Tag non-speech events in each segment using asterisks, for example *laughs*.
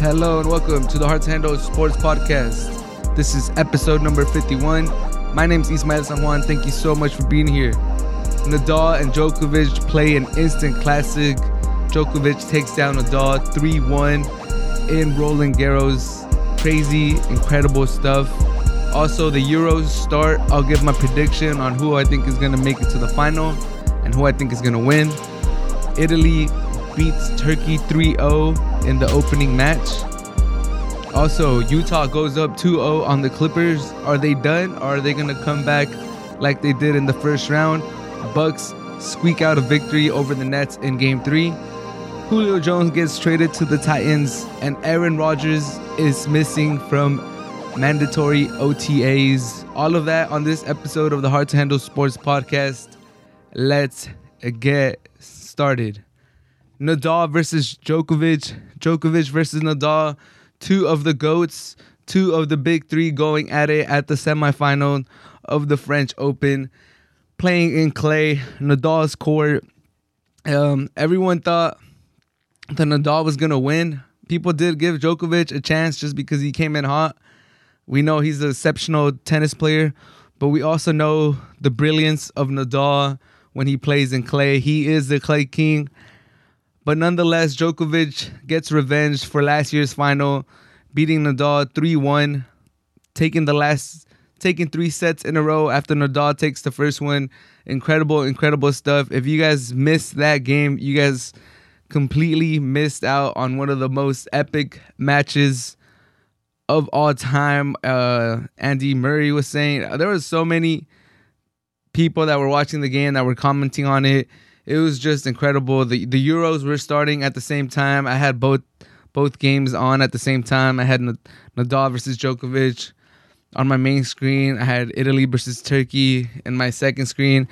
Hello and welcome to the Hard to Handle Sports Podcast. This is episode number 51. My name is Ismael San Juan. Thank you so much for being here. Nadal and Djokovic play an instant classic. Djokovic takes down Nadal 3 1 in Roland Garros. Crazy, incredible stuff. Also, the Euros start. I'll give my prediction on who I think is going to make it to the final and who I think is going to win. Italy beats Turkey 3 0 in the opening match. Also, Utah goes up 2 0 on the Clippers. Are they done or are they going to come back like they did in the first round? Bucks squeak out a victory over the Nets in game 3. Julio Jones gets traded to the Titans, and Aaron Rodgers is missing from mandatory OTAs. All of that on this episode of the Hard to Handle Sports Podcast. Let's get started. Nadal versus Djokovic, Djokovic versus Nadal, two of the GOATs, two of the big three going at it at the semifinal of the French Open, playing in clay, Nadal's court. Um, everyone thought that Nadal was to win. People did give Djokovic a chance just because he came in hot. We know he's an exceptional tennis player, but we also know the brilliance of Nadal when he plays in clay. He is the clay king. But nonetheless, Djokovic gets revenge for last year's final, beating Nadal 3-1, taking the last taking three sets in a row after Nadal takes the first one. Incredible, incredible stuff. If you guys missed that game, you guys completely missed out on one of the most epic matches of all time. Uh, Andy Murray was saying there were so many people that were watching the game that were commenting on it. It was just incredible. The the Euros were starting at the same time. I had both both games on at the same time. I had Nadal versus Djokovic on my main screen. I had Italy versus Turkey in my second screen.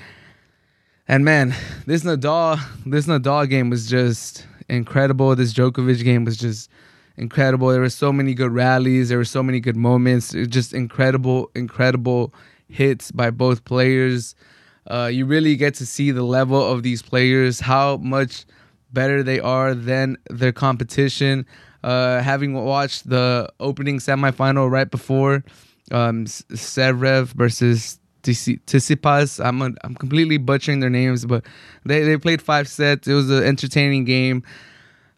And man, this Nadal this Nadal game was just incredible. This Djokovic game was just incredible. There were so many good rallies. There were so many good moments. It was just incredible, incredible hits by both players. Uh, you really get to see the level of these players, how much better they are than their competition. Uh, having watched the opening semifinal right before um, Zverev versus Tsitsipas, I'm a, I'm completely butchering their names, but they, they played five sets. It was an entertaining game,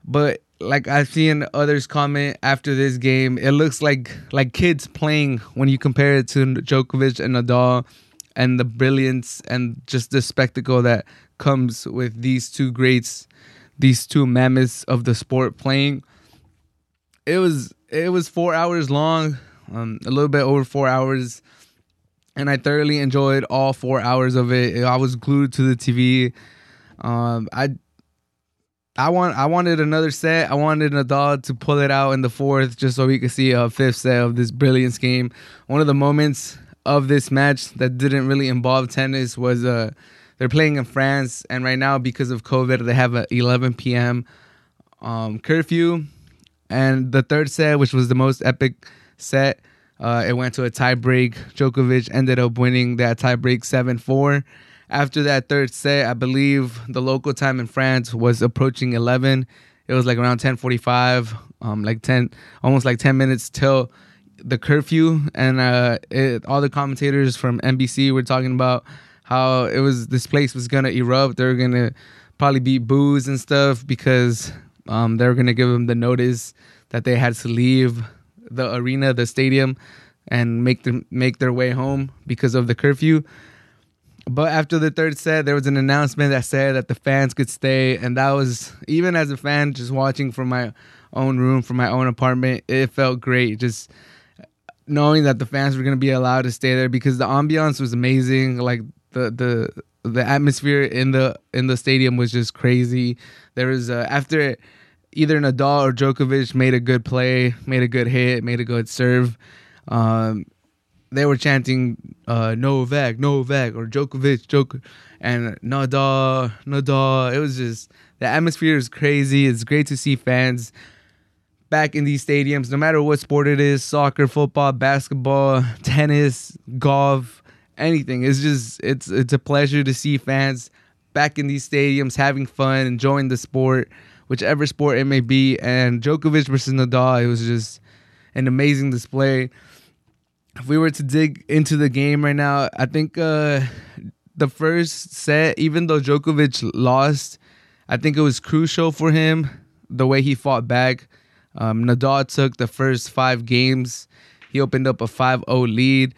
but like I've seen others comment after this game, it looks like like kids playing when you compare it to Djokovic and Nadal and the brilliance and just the spectacle that comes with these two greats, these two mammoths of the sport playing. It was it was four hours long, um, a little bit over four hours, and I thoroughly enjoyed all four hours of it. I was glued to the TV. Um, I I want I wanted another set. I wanted Nadal to pull it out in the fourth just so we could see a fifth set of this brilliance game. One of the moments of this match that didn't really involve tennis was uh they're playing in France and right now because of COVID they have a 11 p.m. Um, curfew and the third set which was the most epic set uh, it went to a tie break. Djokovic ended up winning that tie break 7-4 after that third set, I believe the local time in France was approaching 11. It was like around 10:45, um, like 10, almost like 10 minutes till the curfew, and uh, it, all the commentators from NBC were talking about how it was this place was gonna erupt. They were gonna probably be boos and stuff because um, they were gonna give them the notice that they had to leave the arena, the stadium, and make them make their way home because of the curfew. But after the third set, there was an announcement that said that the fans could stay, and that was even as a fan, just watching from my own room, from my own apartment, it felt great. Just knowing that the fans were gonna be allowed to stay there because the ambiance was amazing. Like the the the atmosphere in the in the stadium was just crazy. There was uh, after either Nadal or Djokovic made a good play, made a good hit, made a good serve. Um, they were chanting uh, Novak, Novak, or Djokovic, Joker, and Nadal, Nadal. It was just the atmosphere is crazy. It's great to see fans back in these stadiums, no matter what sport it is soccer, football, basketball, tennis, golf, anything. It's just it's it's a pleasure to see fans back in these stadiums having fun, enjoying the sport. whichever sport it may be. And Djokovic versus Nadal, it was just an amazing display. If we were to dig into the game right now, I think uh, the first set, even though Djokovic lost, I think it was crucial for him the way he fought back. Um, Nadal took the first five games. He opened up a 5 0 lead.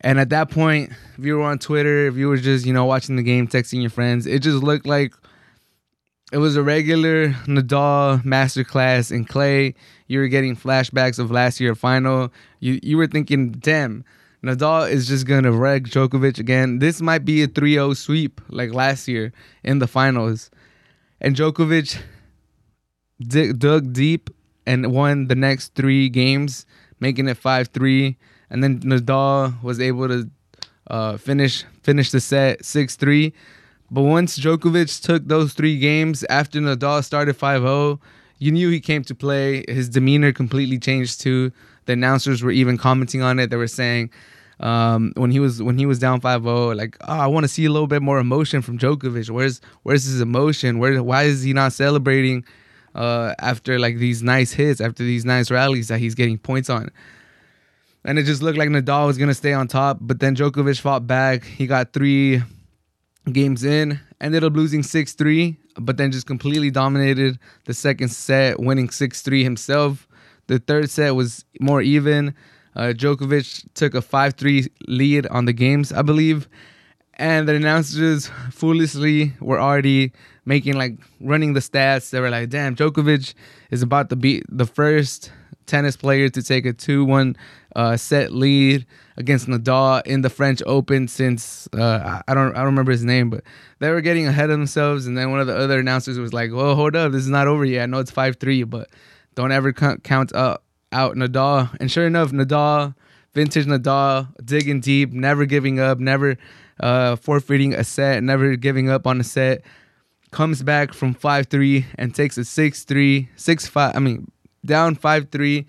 And at that point, if you were on Twitter, if you were just, you know, watching the game, texting your friends, it just looked like it was a regular Nadal masterclass in clay. You were getting flashbacks of last year final. You you were thinking, damn, Nadal is just gonna wreck Djokovic again. This might be a 3-0 sweep like last year in the finals. And Djokovic dug deep and won the next three games, making it 5-3. And then Nadal was able to uh, finish finish the set 6-3. But once Djokovic took those three games after Nadal started 5-0, you knew he came to play. His demeanor completely changed too. The announcers were even commenting on it. They were saying um, when he was when he was down 5-0, like, oh, I want to see a little bit more emotion from Djokovic. Where's where's his emotion? Where why is he not celebrating uh, after like these nice hits, after these nice rallies that he's getting points on? And it just looked like Nadal was gonna stay on top, but then Djokovic fought back. He got three games in, ended up losing 6 3, but then just completely dominated the second set, winning 6 3 himself. The third set was more even. Uh, Djokovic took a 5 3 lead on the games, I believe. And the announcers foolishly were already making like running the stats. They were like, damn, Djokovic is about to be the first tennis player to take a 2 1 uh, set lead against Nadal in the French Open since uh, I don't I don't remember his name, but they were getting ahead of themselves. And then one of the other announcers was like, "Well, hold up, this is not over yet. I know it's five three, but don't ever count up out Nadal." And sure enough, Nadal, vintage Nadal, digging deep, never giving up, never uh, forfeiting a set, never giving up on a set. Comes back from five three and takes a six three, six five. I mean, down five three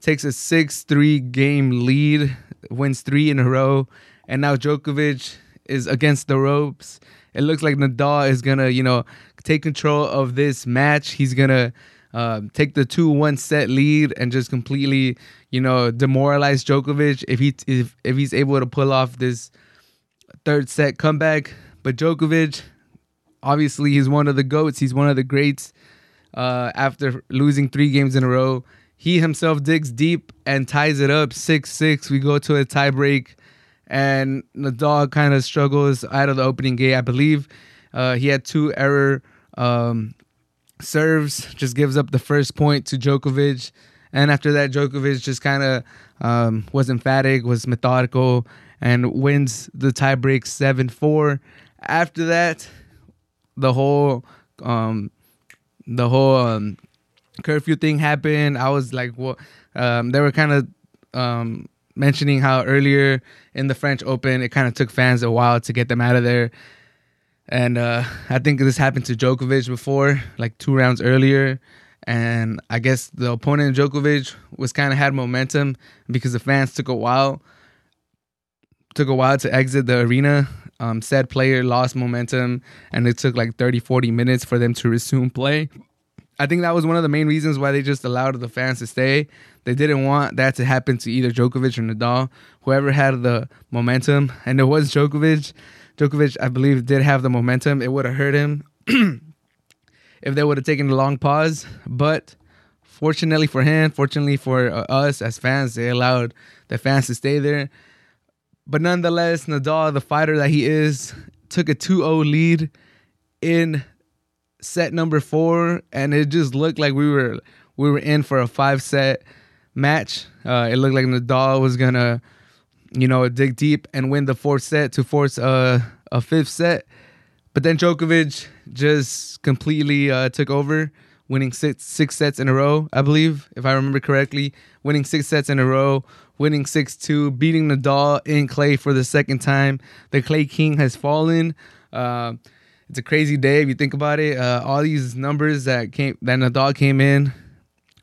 takes a 6-3 game lead, wins 3 in a row, and now Djokovic is against the ropes. It looks like Nadal is going to, you know, take control of this match. He's going to uh, take the 2-1 set lead and just completely, you know, demoralize Djokovic if he if, if he's able to pull off this third set comeback. But Djokovic, obviously, he's one of the goats. He's one of the greats. Uh, after losing three games in a row, he himself digs deep and ties it up 6 6. We go to a tiebreak, and Nadal kind of struggles out of the opening game. I believe uh, he had two error um, serves, just gives up the first point to Djokovic. And after that, Djokovic just kind of um, was emphatic, was methodical, and wins the tiebreak 7 4. After that, the whole um, the whole um, curfew thing happened, I was like, well, um, they were kind of um, mentioning how earlier in the French Open, it kind of took fans a while to get them out of there. And uh, I think this happened to Djokovic before, like two rounds earlier. And I guess the opponent Djokovic was kind of had momentum because the fans took a while, took a while to exit the arena. Um, said player lost momentum, and it took like 30, 40 minutes for them to resume play. I think that was one of the main reasons why they just allowed the fans to stay. They didn't want that to happen to either Djokovic or Nadal, whoever had the momentum. And it was Djokovic. Djokovic, I believe, did have the momentum. It would have hurt him *clears throat* if they would have taken a long pause. But fortunately for him, fortunately for uh, us as fans, they allowed the fans to stay there. But nonetheless, Nadal, the fighter that he is, took a 2 0 lead in set number four, and it just looked like we were we were in for a five set match. Uh, it looked like Nadal was gonna, you know, dig deep and win the fourth set to force a a fifth set. But then Djokovic just completely uh, took over, winning six six sets in a row, I believe, if I remember correctly. Winning six sets in a row, winning six two, beating Nadal in clay for the second time. The clay king has fallen. Uh, it's a crazy day if you think about it. Uh, all these numbers that came that Nadal came in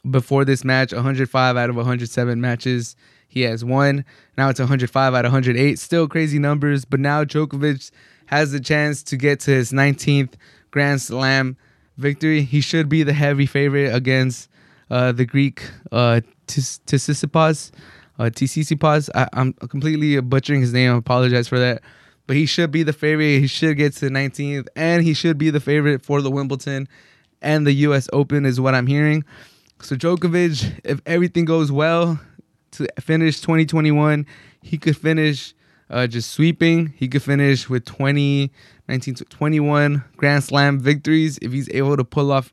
before this match, 105 out of 107 matches he has won. Now it's 105 out of 108. Still crazy numbers, but now Djokovic has the chance to get to his 19th Grand Slam victory. He should be the heavy favorite against uh, the Greek uh, Tsitsipas. Uh, I'm completely butchering his name. I apologize for that. But he should be the favorite. He should get to 19th, and he should be the favorite for the Wimbledon and the U.S. Open, is what I'm hearing. So Djokovic, if everything goes well to finish 2021, he could finish uh, just sweeping. He could finish with 20, 19 to 21 Grand Slam victories if he's able to pull off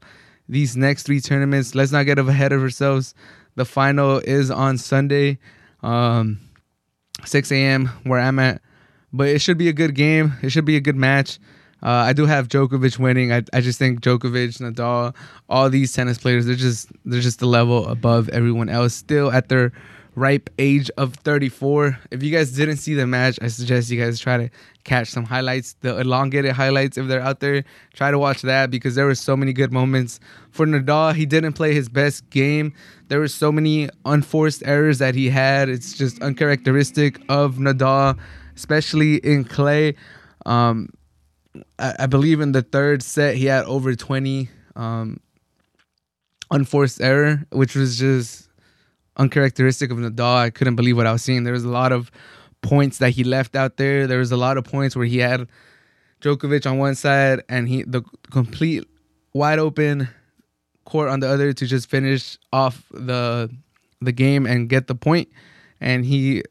these next three tournaments. Let's not get ahead of ourselves. The final is on Sunday, um, 6 a.m. where I'm at. But it should be a good game. It should be a good match. Uh, I do have Djokovic winning. I, I just think Djokovic, Nadal, all these tennis players, they're just they're just a level above everyone else. Still at their ripe age of 34. If you guys didn't see the match, I suggest you guys try to catch some highlights, the elongated highlights if they're out there. Try to watch that because there were so many good moments. For Nadal, he didn't play his best game. There were so many unforced errors that he had. It's just uncharacteristic of Nadal, especially in clay. Um, I, I, believe in the third set he had over 20 um, unforced error, which was just uncharacteristic of Nadal. I couldn't believe what I was seeing. There was a lot of points that he left out there. There was a lot of points where he had Djokovic on one side and he the complete wide open court on the other to just finish off the the game and get the point. And he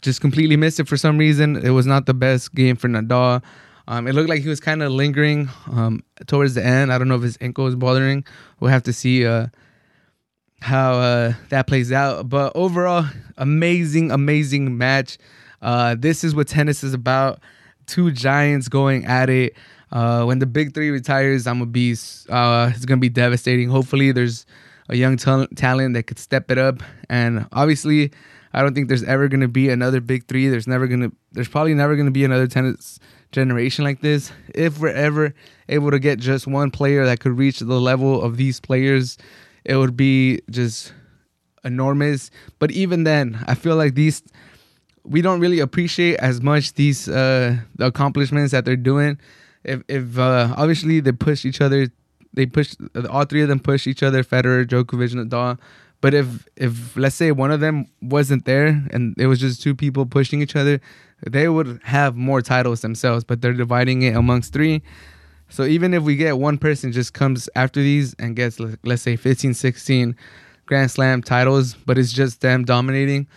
just completely missed it for some reason. It was not the best game for Nadal. Um, it looked like he was kind of lingering um, towards the end. I don't know if his ankle was bothering. We'll have to see uh, how uh, that plays out. But overall, amazing, amazing match. Uh, this is what tennis is about. Two giants going at it. Uh, when the big three retires, I'm gonna be. Uh, it's gonna be devastating. Hopefully, there's a young t- talent that could step it up. And obviously, I don't think there's ever gonna be another big three. There's never gonna. There's probably never gonna be another tennis generation like this. If we're ever able to get just one player that could reach the level of these players it would be just enormous. But even then, I feel like these we don't really appreciate as much these uh, the accomplishments that they're doing. If if uh, obviously they push each other, they push all three of them push each other. Federer, Djokovic, Nadal. But if if let's say one of them wasn't there and it was just two people pushing each other, they would have more titles themselves. But they're dividing it amongst three. So even if we get one person just comes after these and gets let's say 15, 16 Grand Slam titles, but it's just them dominating,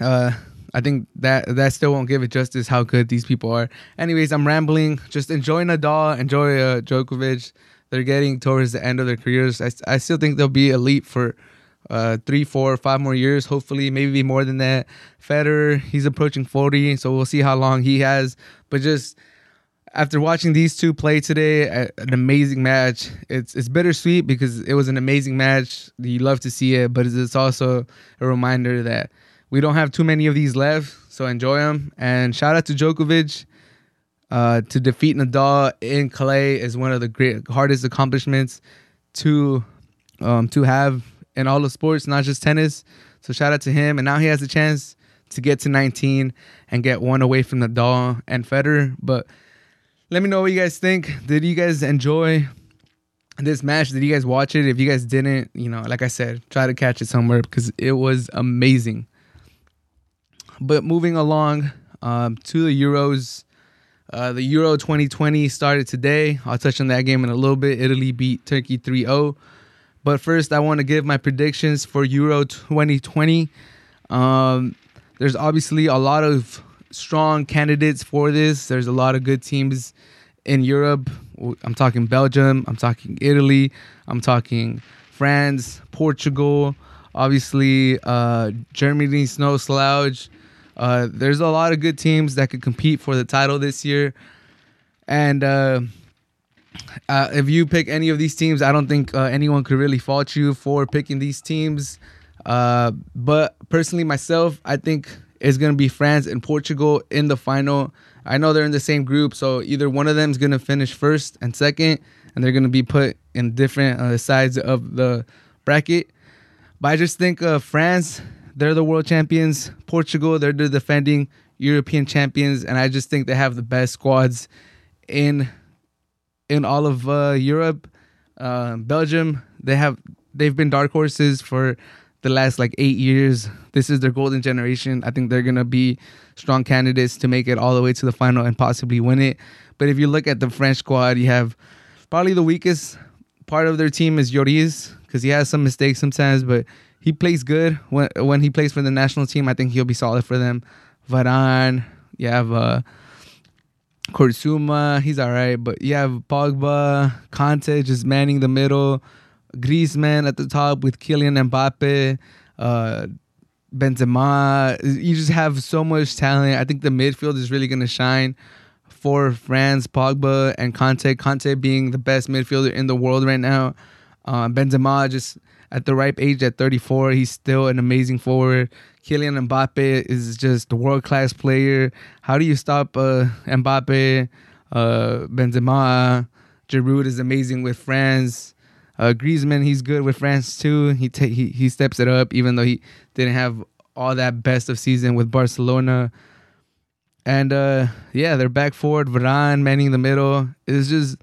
uh, I think that that still won't give it justice how good these people are. Anyways, I'm rambling. Just enjoy Nadal, enjoy uh, Djokovic. They're getting towards the end of their careers. I, I still think they'll be elite for uh, three, four, five more years. Hopefully, maybe more than that. Federer, he's approaching 40, so we'll see how long he has. But just after watching these two play today, an amazing match. It's it's bittersweet because it was an amazing match. You love to see it, but it's also a reminder that we don't have too many of these left. So enjoy them. And shout out to Djokovic. Uh, to defeat Nadal in clay is one of the great hardest accomplishments to um, to have in all the sports, not just tennis. So shout out to him. And now he has a chance to get to 19 and get one away from Nadal and Federer. But let me know what you guys think. Did you guys enjoy this match? Did you guys watch it? If you guys didn't, you know, like I said, try to catch it somewhere because it was amazing. But moving along um, to the Euros, uh, the Euro 2020 started today. I'll touch on that game in a little bit. Italy beat Turkey 3 0. But first, I want to give my predictions for Euro 2020. Um, there's obviously a lot of strong candidates for this. There's a lot of good teams in Europe. I'm talking Belgium, I'm talking Italy, I'm talking France, Portugal, obviously uh, Germany's no slouch. Uh, there's a lot of good teams that could compete for the title this year. And uh, uh, if you pick any of these teams, I don't think uh, anyone could really fault you for picking these teams. Uh, but personally, myself, I think is going to be France and Portugal in the final. I know they're in the same group, so either one of them is going to finish first and second, and they're going to be put in different uh, sides of the bracket. But I just think France, they're the world champions. Portugal, they're the defending European champions, and I just think they have the best squads in in all of uh, Europe. Uh, Belgium, they have they've been dark horses for the last like eight years. This is their golden generation. I think they're gonna be strong candidates to make it all the way to the final and possibly win it. But if you look at the French squad, you have probably the weakest part of their team is Lloris because he has some mistakes sometimes, but he plays good when when he plays for the national team. I think he'll be solid for them. Varane, you have uh, Bissouma, he's all right, but you have Pogba, Kanté just manning the middle, Griezmann at the top with Kylian Mbappe, uh, Benzema. You just have so much talent. I think the midfield is really going to shine for France, Pogba, and Conte. Kanté being the best midfielder in the world right now. Uh, Benzema just at the ripe age at 34, he's still an amazing forward. Kylian Mbappe is just a world class player. How do you stop uh, Mbappe? Uh, Benzema, Giroud is amazing with France. Uh, Griezmann, he's good with France too. He, ta- he he steps it up, even though he didn't have all that best of season with Barcelona. And uh, yeah, they're back forward. Varane manning the middle. It's just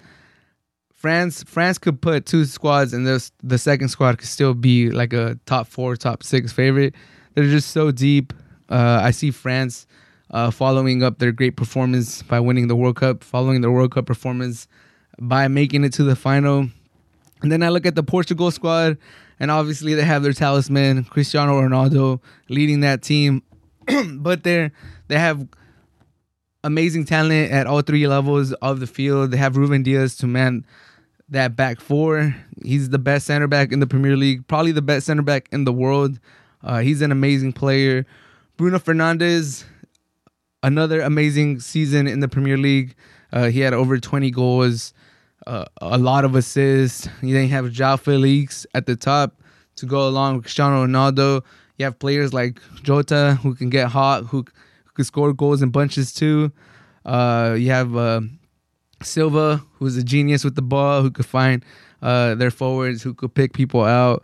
France. France could put two squads, and this the second squad could still be like a top four, top six favorite. They're just so deep. Uh, I see France uh, following up their great performance by winning the World Cup, following the World Cup performance by making it to the final. And then I look at the Portugal squad, and obviously they have their talisman, Cristiano Ronaldo, leading that team. *clears throat* but they're they have amazing talent at all three levels of the field. They have Ruben Dias to man that back four. He's the best center back in the Premier League, probably the best center back in the world. Uh, he's an amazing player. Bruno Fernandes, another amazing season in the Premier League. Uh, he had over 20 goals, uh, a lot of assists. You then have João Felix at the top to go along with Cristiano Ronaldo. You have players like Jota who can get hot, who, who can score goals in bunches too. Uh, you have uh, Silva, who's a genius with the ball, who could find uh, their forwards, who could pick people out.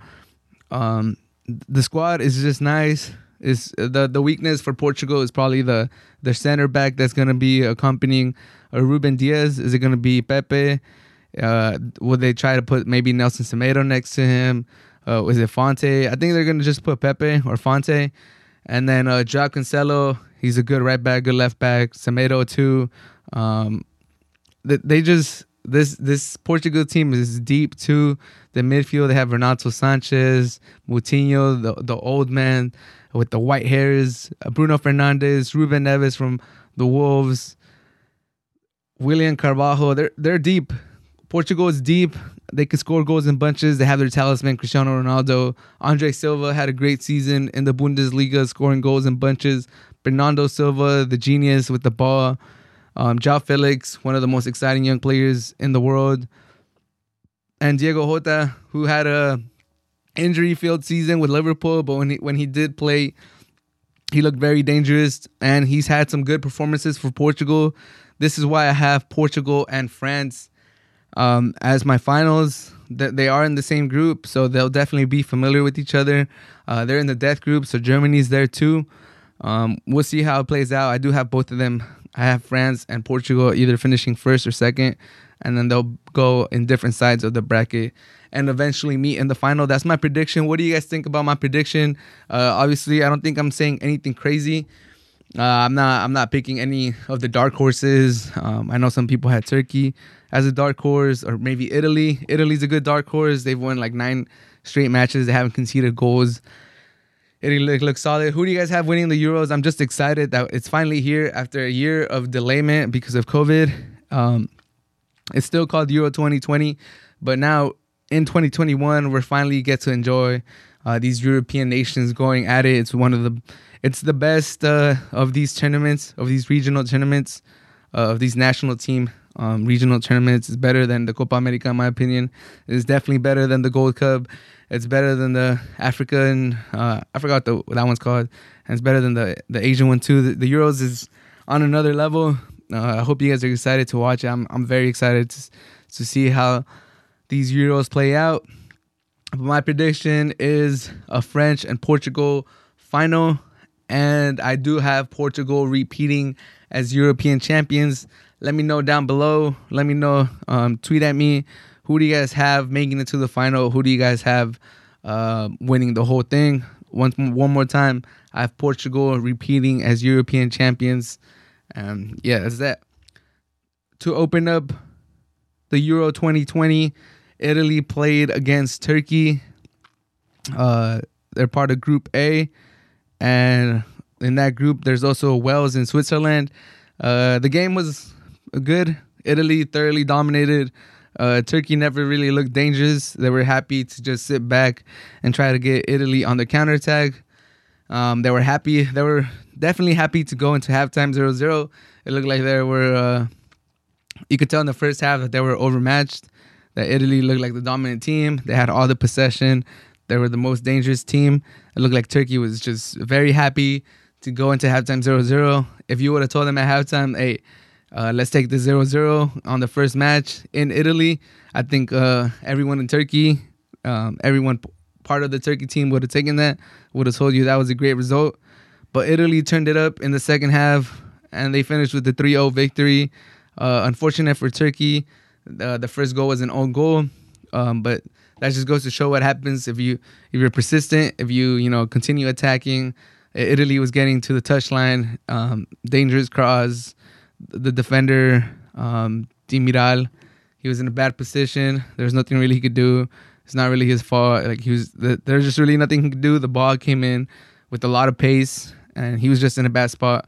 Um, the squad is just nice. Is the the weakness for Portugal is probably the the center back that's going to be accompanying uh, Ruben Dias. Is it going to be Pepe? Uh, will they try to put maybe Nelson Semedo next to him? Uh, is it Fonte? I think they're to just put Pepe or Fonte, and then uh, Joao Cancelo. He's a good right back, good left back. Semedo too. Um, they, they just this this Portugal team is deep too. The midfield they have Renato Sanches, Moutinho, the the old man with the white hairs, uh, Bruno Fernandes, Ruben Neves from the Wolves, William Carvalho. They're they're deep. Portugal is deep. They can score goals in bunches. They have their talisman, Cristiano Ronaldo. Andre Silva had a great season in the Bundesliga, scoring goals in bunches. Bernardo Silva, the genius with the ball. Um, João Felix, one of the most exciting young players in the world, and Diego Jota, who had a injury-filled season with Liverpool, but when he when he did play, he looked very dangerous, and he's had some good performances for Portugal. This is why I have Portugal and France um, as my finals. They are in the same group, so they'll definitely be familiar with each other. Uh, they're in the death group, so Germany's there too. Um, we'll see how it plays out. I do have both of them I have France and Portugal either finishing first or second, and then they'll go in different sides of the bracket and eventually meet in the final. That's my prediction. What do you guys think about my prediction? Uh, obviously, I don't think I'm saying anything crazy. Uh, I'm not. I'm not picking any of the dark horses. Um, I know some people had Turkey as a dark horse, or maybe Italy. Italy's a good dark horse. They've won like nine straight matches. They haven't conceded goals. It looks solid. Who do you guys have winning the Euros? I'm just excited that it's finally here after a year of delayment because of COVID. Um, it's still called Euro 2020, but now in 2021 we're finally get to enjoy uh, these European nations going at it. It's one of the it's the best uh, of these tournaments, of these regional tournaments, uh, of these national team um, regional tournaments. It's better than the Copa America, in my opinion. It's definitely better than the Gold Cup. It's better than the African. Uh, I forgot the, what that one's called. And it's better than the the Asian one too. The, the Euros is on another level. Uh, I hope you guys are excited to watch it. I'm I'm very excited to to see how these Euros play out. But my prediction is a French and Portugal final, and I do have Portugal repeating as European champions. Let me know down below. Let me know. Um, tweet at me. Who do you guys have making it to the final? Who do you guys have uh, winning the whole thing? Once one more time, I have Portugal repeating as European champions. Um, yeah, that's that. To open up the Euro 2020, Italy played against Turkey. Uh, they're part of Group A, and in that group, there's also Wales and Switzerland. Uh, the game was good. Italy thoroughly dominated. Uh, Turkey never really looked dangerous. They were happy to just sit back and try to get Italy on the counterattack. Um, they were happy. They were definitely happy to go into halftime 0 0. It looked like they were, uh, you could tell in the first half that they were overmatched, that Italy looked like the dominant team. They had all the possession. They were the most dangerous team. It looked like Turkey was just very happy to go into halftime 0 0. If you would have told them at halftime, hey, uh, let's take the 0 0 on the first match in Italy, I think uh, everyone in Turkey, um, everyone part of the Turkey team would have taken that, would have told you that was a great result. But Italy turned it up in the second half and they finished with the 3 0 victory. Uh, unfortunate for Turkey, uh, the first goal was an own goal. Um, but that just goes to show what happens if you if you're persistent, if you you know continue attacking, Italy was getting to the touchline, um, dangerous cross. The defender, um, Demiral, he was in a bad position. There's nothing really he could do. It's not really his fault. Like he was, there's just really nothing he could do. The ball came in with a lot of pace, and he was just in a bad spot.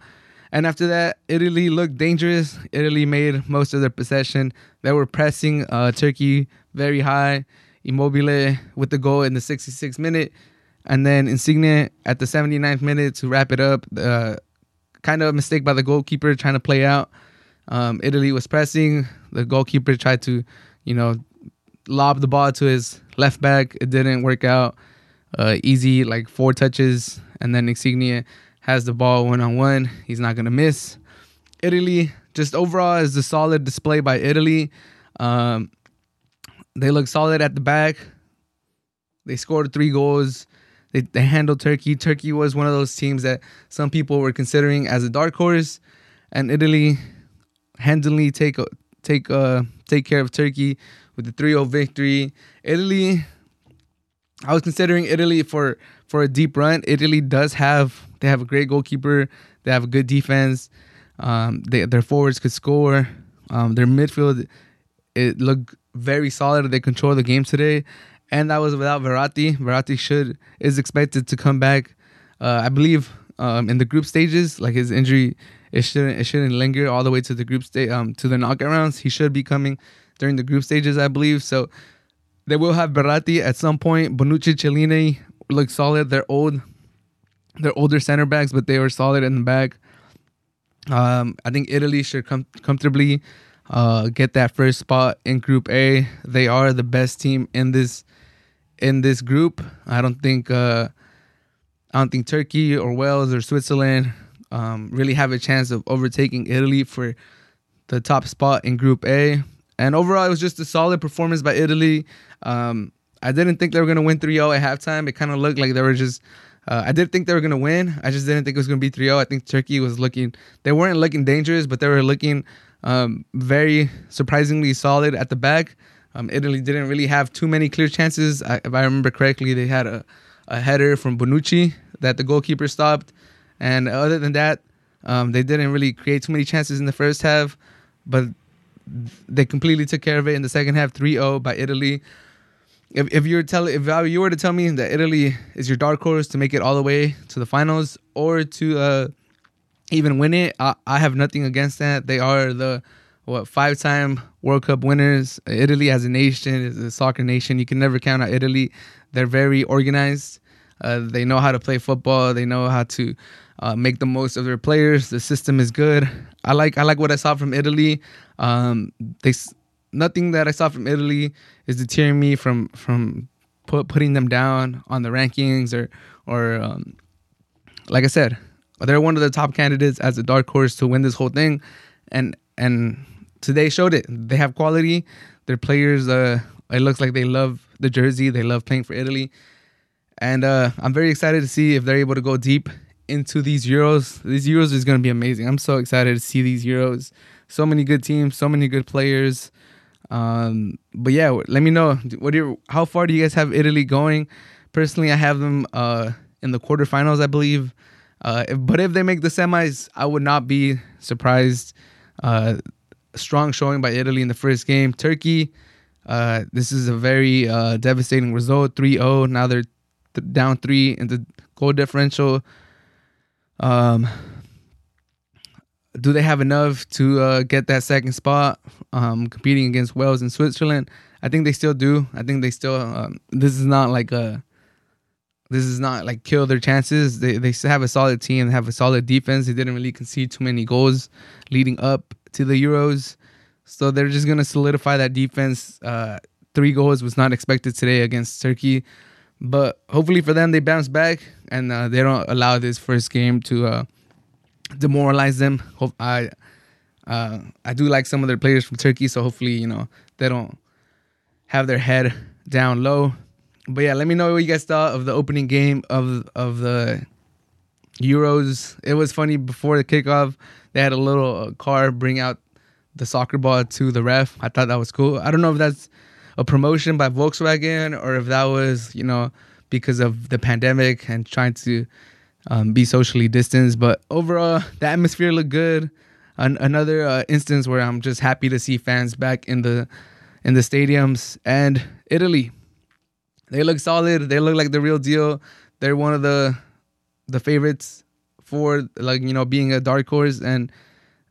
And after that, Italy looked dangerous. Italy made most of their possession. They were pressing uh, Turkey very high. Immobile with the goal in the 66th minute. And then Insigne at the 79th minute to wrap it up. Uh, kind of a mistake by the goalkeeper trying to play out. Um, Italy was pressing. The goalkeeper tried to, you know, lob the ball to his left back. It didn't work out. Uh, easy, like four touches. And then Insigne has the ball one on one. He's not to miss. Italy, just overall, is a solid display by Italy. Um, they look solid at the back. They scored three goals. They, they handled Turkey. Turkey was one of those teams that some people were considering as a dark horse, and Italy handily take take uh take care of Turkey with the 3-0 victory. Italy, I was considering Italy for for a deep run. Italy does have they have a great goalkeeper. They have a good defense. Um, they, their forwards could score. Um, their midfield it looked very solid. They control the game today and that was without Verratti. Verratti should is expected to come back. Uh, I believe um, in the group stages, like his injury, it shouldn't it shouldn't linger all the way to the group stage um, to the knockout rounds. He should be coming during the group stages, I believe. So they will have Verratti at some point. Bonucci, Chiellini look solid. They're old, they're older center backs, but they were solid in the back. Um, I think Italy should com- comfortably uh, get that first spot in Group A. They are the best team in this in this group. I don't think uh, I don't think Turkey or Wales or Switzerland um, really have a chance of overtaking Italy for the top spot in Group A. And overall, it was just a solid performance by Italy. Um, I didn't think they were going to win 3 0 at halftime. It kind of looked like they were just. Uh, I did think they were going to win. I just didn't think it was going to be 3 0. I think Turkey was looking. They weren't looking dangerous, but they were looking um, very surprisingly solid at the back. Um, Italy didn't really have too many clear chances. I, if I remember correctly, they had a, a header from Bonucci that the goalkeeper stopped. And other than that, um, they didn't really create too many chances in the first half, but they completely took care of it in the second half 3 0 by Italy. If, if you were tell if you were to tell me that Italy is your dark horse to make it all the way to the finals or to uh, even win it, I, I have nothing against that. They are the what five time World Cup winners. Italy as a nation is a soccer nation. You can never count out Italy. They're very organized. Uh, they know how to play football. They know how to uh, make the most of their players. The system is good. I like I like what I saw from Italy. Um, they nothing that I saw from Italy is deterring me from from put, putting them down on the rankings or or um, like I said, they're one of the top candidates as a dark horse to win this whole thing, and and today showed it. They have quality. Their players, uh, it looks like they love the jersey. They love playing for Italy, and uh, I'm very excited to see if they're able to go deep into these Euros. These Euros is going to be amazing. I'm so excited to see these Euros. so many good teams, so many good players. Um, but yeah, let me know. What you, how far do you guys have Italy going? Personally, I have them uh, in the quarterfinals, I believe. Uh, if, but if they make the semis, I would not be surprised. Uh, strong showing by Italy in the first game. Turkey, uh, this is a very uh, devastating result 3 0. Now they're th- down three in the goal differential. Um, do they have enough to uh, get that second spot um, competing against Wales and Switzerland? I think they still do. I think they still. Um, this is not like a. This is not like kill their chances. They they have a solid team. They have a solid defense. They didn't really concede too many goals leading up to the Euros, so they're just gonna solidify that defense. Uh, three goals was not expected today against Turkey, but hopefully for them they bounce back and uh, they don't allow this first game to uh, demoralize them. Hope I uh, I do like some of their players from Turkey, so hopefully you know they don't have their head down low. But yeah, let me know what you guys thought of the opening game of of the Euros. It was funny before the kickoff. They had a little uh, car bring out the soccer ball to the ref. I thought that was cool. I don't know if that's a promotion by Volkswagen or if that was you know because of the pandemic and trying to um, be socially distanced. But overall, the atmosphere looked good. An- another uh, instance where I'm just happy to see fans back in the in the stadiums. And Italy, they look solid. They look like the real deal. They're one of the the favorites for like you know being a dark horse, and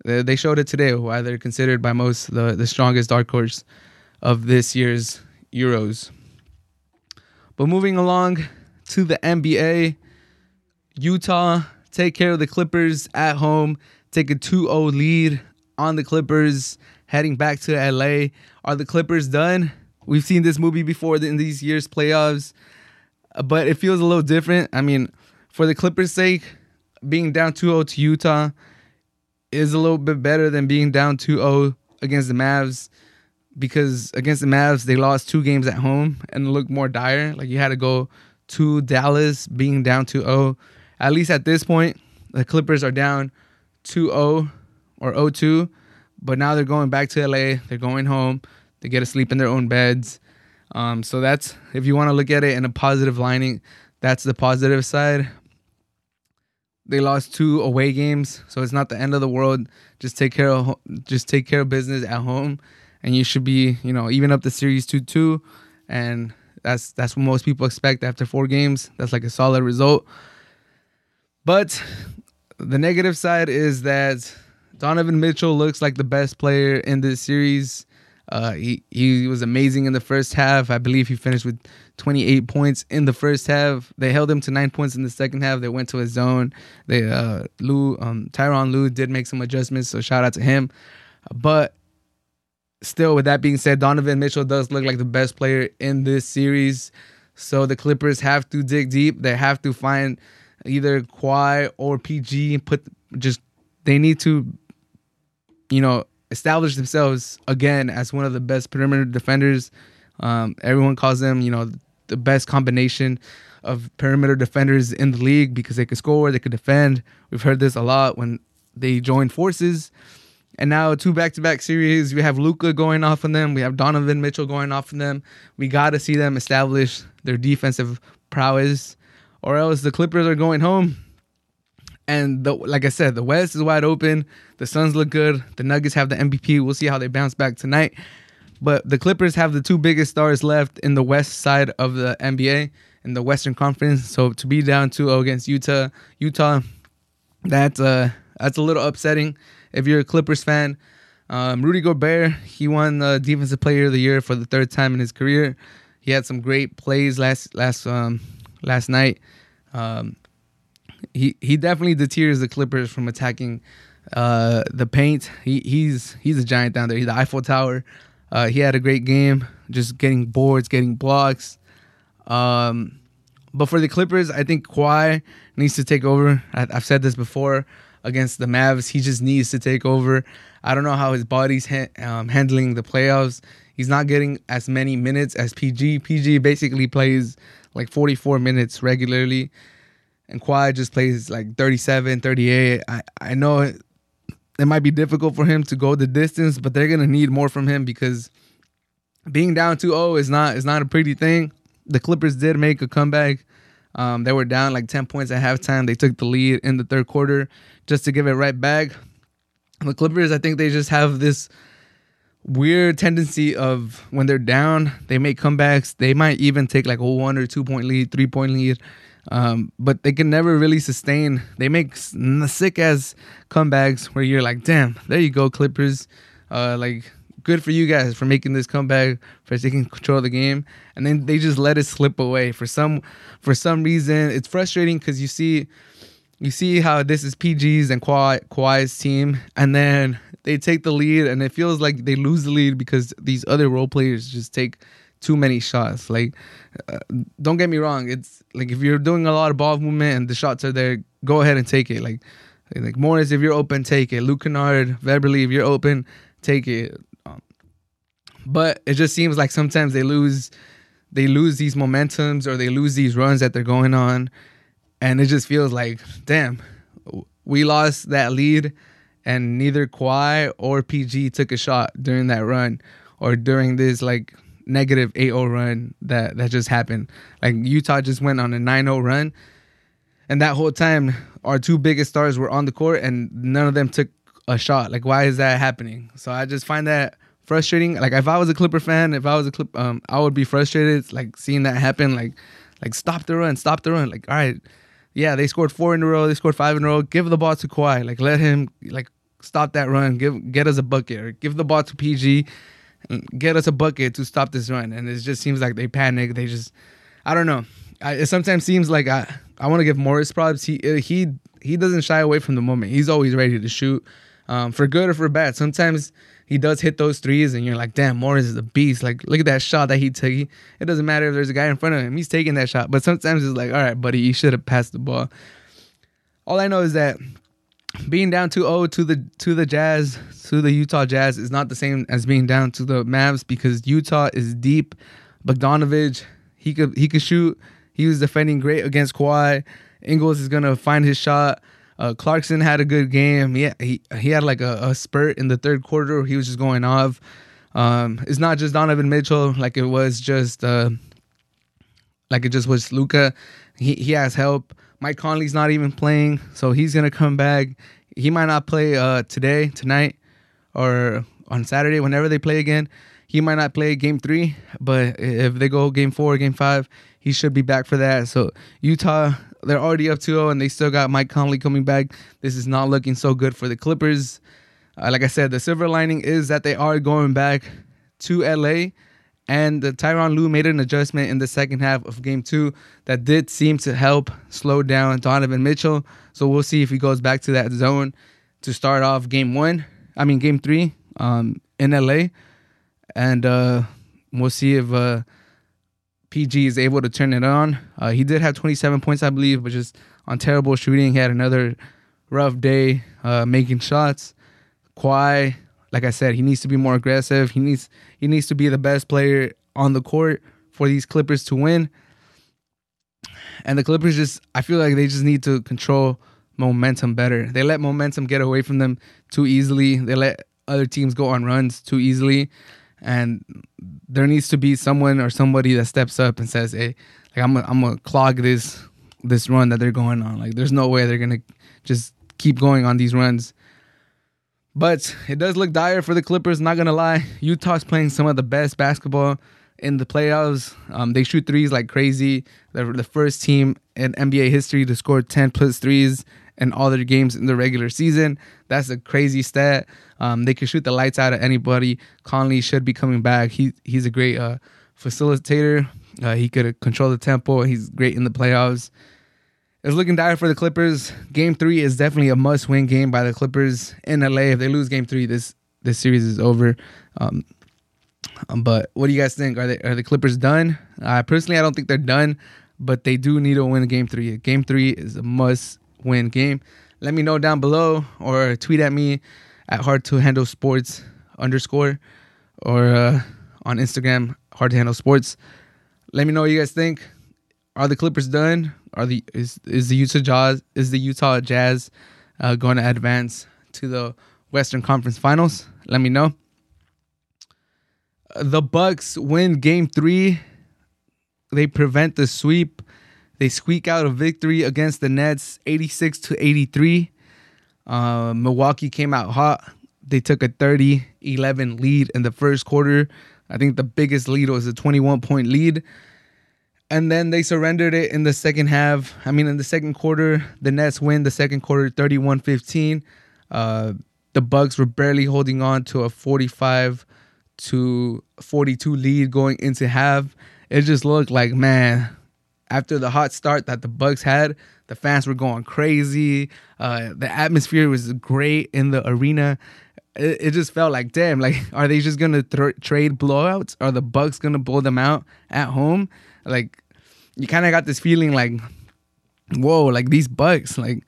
they showed it today. Why they're considered by most the the strongest dark horse of this year's Euros. But moving along to the NBA, Utah take care of the Clippers at home, take a 2 0 lead on the Clippers, heading back to LA. Are the Clippers done? We've seen this movie before in these years' playoffs, but it feels a little different. I mean, for the Clippers' sake, being down 2 0 to Utah is a little bit better than being down 2 0 against the Mavs because against the Mavs, they lost two games at home and looked more dire. Like you had to go to Dallas being down 2 0 at least at this point, the Clippers are down 2-0 or 0-2, but now they're going back to LA. They're going home. They get to sleep in their own beds. Um, so that's if you want to look at it in a positive lining, that's the positive side. They lost two away games, so it's not the end of the world. Just take care of just take care of business at home, and you should be you know even up the series two two, and that's that's what most people expect after four games. That's like a solid result. But the negative side is that Donovan Mitchell looks like the best player in this series. Uh, he he was amazing in the first half. I believe he finished with 28 points in the first half. They held him to nine points in the second half. They went to a zone. They uh, Lue um, Tyronn Lue did make some adjustments, so shout out to him. But still, with that being said, Donovan Mitchell does look like the best player in this series. So the Clippers have to dig deep. They have to find either Kawhi or PG and put just they need to you know establish themselves again as one of the best perimeter defenders. Um, everyone calls them you know the best combination of perimeter defenders in the league because they could score, they could defend. We've heard this a lot when they join forces. And now two back-to-back series, we have Luka going off on them, we have Donovan Mitchell going off on them. We got to see them establish their defensive prowess or else the Clippers are going home. And the, like I said, the West is wide open. The Suns look good. The Nuggets have the MVP. We'll see how they bounce back tonight. But the Clippers have the two biggest stars left in the West side of the NBA in the Western Conference. So to be down 2-0 against Utah, Utah, that's uh that's a little upsetting if you're a Clippers fan. Um, Rudy Gobert, he won the Defensive Player of the Year for the third time in his career. He had some great plays last last um, last night. Um, he he definitely deters the Clippers from attacking uh, the paint. He he's he's a giant down there. He's the Eiffel Tower. Uh, he had a great game, just getting boards, getting blocks. Um, but for the Clippers, I think Kawhi needs to take over. I, have said this before against the Mavs. He just needs to take over. I don't know how his body's ha- um, handling the playoffs. He's not getting as many minutes as PG. PG basically plays like 44 minutes regularly. And Kawhi just plays like 37, 38. I, I know it might be difficult for him to go the distance, but they're gonna need more from him because being down 2-0 is not is not a pretty thing. The Clippers did make a comeback. Um, they were down like 10 points at halftime. They took the lead in the third quarter just to give it right back. The Clippers, I think they just have this weird tendency of when they're down, they make comebacks. They might even take like a one or two point lead, three point lead. Um, but they can never really sustain. They make sick as comebacks where you're like, damn, there you go, Clippers. Uh, like, good for you guys for making this comeback, for taking control of the game, and then they just let it slip away for some for some reason. It's frustrating because you see you see how this is PG's and Kawhi, Kawhi's team, and then they take the lead, and it feels like they lose the lead because these other role players just take too many shots. Like, uh, don't get me wrong, it's like if you're doing a lot of ball movement and the shots are there, go ahead and take it. Like, like Morris, if you're open, take it. Luke Kennard, Beverley, if you're open, take it. Um, but it just seems like sometimes they lose, they lose these momentums or they lose these runs that they're going on and it just feels like, damn, we lost that lead, and neither Kawhi or PG took a shot during that run or during this like negative 8-0 run that that just happened. Like Utah just went on a 9-0 run, and that whole time our two biggest stars were on the court, and none of them took a shot. Like, why is that happening? So I just find that frustrating. Like, if I was a Clipper fan, if I was a Clip, um, I would be frustrated. Like seeing that happen. Like, like stop the run, stop the run. Like, all right yeah, they scored four in a row, they scored five in a row. Give the ball to Kawhi. Like let him like stop that run. Give get us a bucket or give the ball to PG. Get us a bucket to stop this run. And it just seems like they panic. They just I don't know. I, it sometimes seems like I I want to give Morris props. He he he doesn't shy away from the moment. He's always ready to shoot, um, for good or for bad. Sometimes he does hit those threes, and you're like, damn, Morris is a beast. Like, look at that shot that he took. He, it doesn't matter if there's a guy in front of him, he's taking that shot. But sometimes it's like, all right, buddy, you should have passed the ball. All I know is that being down 2-0 to the to the Jazz, to the Utah Jazz, is not the same as being down to the Mavs because Utah is deep. Bogdanovich, he could he could shoot. He was defending great against Kawhi. Ingles is gonna find his shot. Uh, Clarkson had a good game. Yeah, he, he, he had like a, a, spurt in the third quarter. He was just going off. Um, it's not just Donovan Mitchell like it was just uh, like it just was Luka. He he has help. Mike Conley's not even playing, so he's gonna come back. He might not play uh, today, tonight, or on Saturday whenever they play again. He might not play game three, but if they go game four, game five, he should be back for that. So Utah they're already up 2-0 and they still got Mike Conley coming back. This is not looking so good for the Clippers. Uh, like I said, the silver lining is that they are going back to LA and the Tyronn Lue made an adjustment in the second half of game 2 that did seem to help slow down Donovan Mitchell. So we'll see if he goes back to that zone to start off game 1. I mean game 3 um, in LA and uh, we'll see if uh, PG is able to turn it on. Uh, he did have 27 points, I believe, but just on terrible shooting. He had another rough day uh, making shots. Kawhi, like I said, he needs to be more aggressive. He needs he needs to be the best player on the court for these Clippers to win. And the Clippers just, I feel like they just need to control momentum better. They let momentum get away from them too easily. They let other teams go on runs too easily and there needs to be someone or somebody that steps up and says, "Hey, like I'm gonna, I'm gonna clog this this run that they're going on. Like there's no way they're gonna just keep going on these runs." But it does look dire for the Clippers. Not gonna lie, Utah's playing some of the best basketball in the playoffs. Um, they shoot threes like crazy. They're the first team in NBA history to score 10 plus threes in all their games in the regular season. That's a crazy stat. Um, they can shoot the lights out of anybody. Conley should be coming back. He he's a great uh, facilitator. Uh, he could control the tempo. He's great in the playoffs. It's looking dire for the Clippers. Game three is definitely a must-win game by the Clippers in LA. If they lose Game three, this this series is over. Um, um, but what do you guys think? Are they are the Clippers done? Uh, personally, I don't think they're done, but they do need to win Game three. Game three is a must-win game. Let me know down below or tweet at me at hard to handle sports underscore or uh, on Instagram hard to handle sports. Let me know what you guys think. Are the Clippers done? Are the is is the Utah Jazz is the Utah Jazz uh, going to advance to the Western Conference Finals? Let me know. The Bucks win Game Three. They prevent the sweep. They squeak out a victory against the Nets, 86 to 83. Uh, Milwaukee came out hot. They took a 30 11 lead in the first quarter. I think the biggest lead was a 21 point lead. And then they surrendered it in the second half. I mean, in the second quarter, the Nets win the second quarter 31 15. Uh, the Bucks were barely holding on to a 45 to 42 lead going into half. It just looked like, man, after the hot start that the Bucks had, the fans were going crazy. Uh, the atmosphere was great in the arena. It, it just felt like, damn, like, are they just gonna th- trade blowouts? Are the Bucks gonna blow them out at home? Like, you kind of got this feeling like, whoa, like these Bucks, like,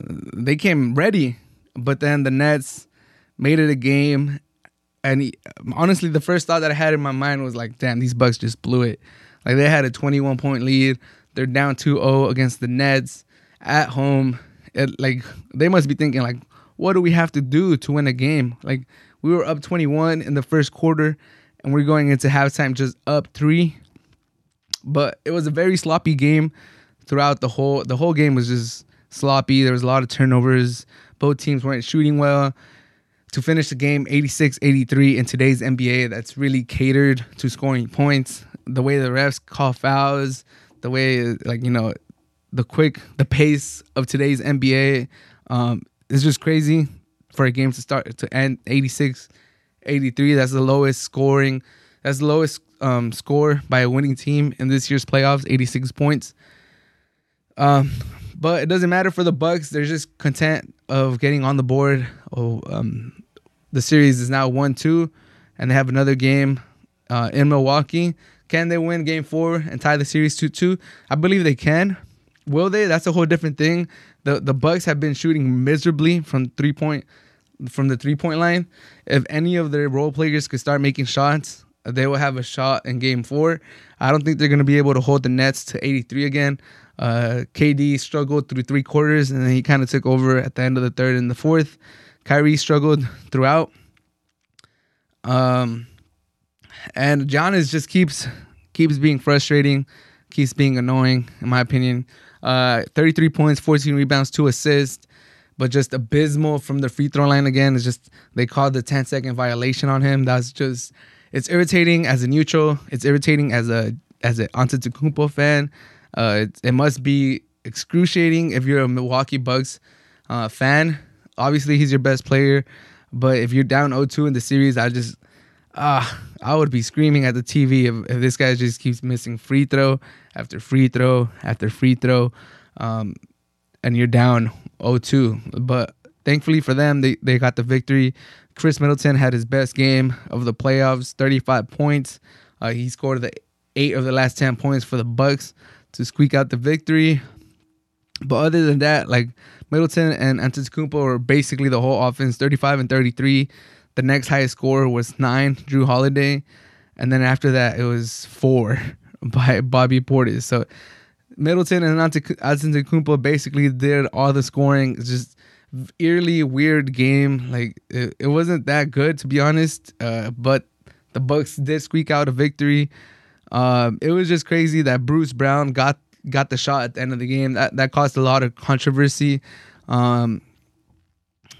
they came ready. But then the Nets made it a game. And he, honestly, the first thought that I had in my mind was like, damn, these Bucks just blew it. Like they had a 21 point lead. They're down 2-0 against the Nets at home. It, like they must be thinking like, what do we have to do to win a game? Like we were up 21 in the first quarter, and we're going into halftime just up three. But it was a very sloppy game throughout the whole. The whole game was just sloppy. There was a lot of turnovers. Both teams weren't shooting well. To finish the game 86 83 in today's NBA, that's really catered to scoring points the way the refs call fouls, the way like you know, the quick the pace of today's NBA um, is just crazy for a game to start to end 86 83 that's the lowest scoring that's the lowest um, score by a winning team in this year's playoffs 86 points um, but it doesn't matter for the bucks they're just content of getting on the board oh, um, the series is now 1-2 and they have another game uh, in milwaukee can they win game four and tie the series 2 2? I believe they can. Will they? That's a whole different thing. The the Bucks have been shooting miserably from three point from the three point line. If any of their role players could start making shots, they will have a shot in game four. I don't think they're going to be able to hold the Nets to 83 again. Uh, KD struggled through three quarters and then he kind of took over at the end of the third and the fourth. Kyrie struggled throughout. Um, and Giannis just keeps keeps being frustrating, keeps being annoying, in my opinion. Uh, 33 points, 14 rebounds, two assists, but just abysmal from the free throw line again. It's just they called the 10 second violation on him. That's just it's irritating as a neutral. It's irritating as a as an Antetokounmpo fan. Uh, it, it, must be excruciating if you're a Milwaukee Bucks uh, fan. Obviously, he's your best player, but if you're down 0-2 in the series, I just ah, I would be screaming at the TV if, if this guy just keeps missing free throw after free throw after free throw, um, and you're down 0-2. But thankfully for them, they, they got the victory. Khris Middleton had his best game of the playoffs, 35 points. Uh, he scored the eight of the last 10 points for the Bucks to squeak out the victory. But other than that, like Middleton and Antetokounmpo were basically the whole offense, 35 and 33. The next highest score was nine, Jrue Holiday, and then after that it was four *laughs* by Bobby Portis. So Middleton and Antetokounmpo basically did all the scoring. Just eerily weird game. Like it, it wasn't that good to be honest, uh, but the Bucks did squeak out a victory. Um, it was just crazy that Bruce Brown got got the shot at the end of the game. That that caused a lot of controversy. Um,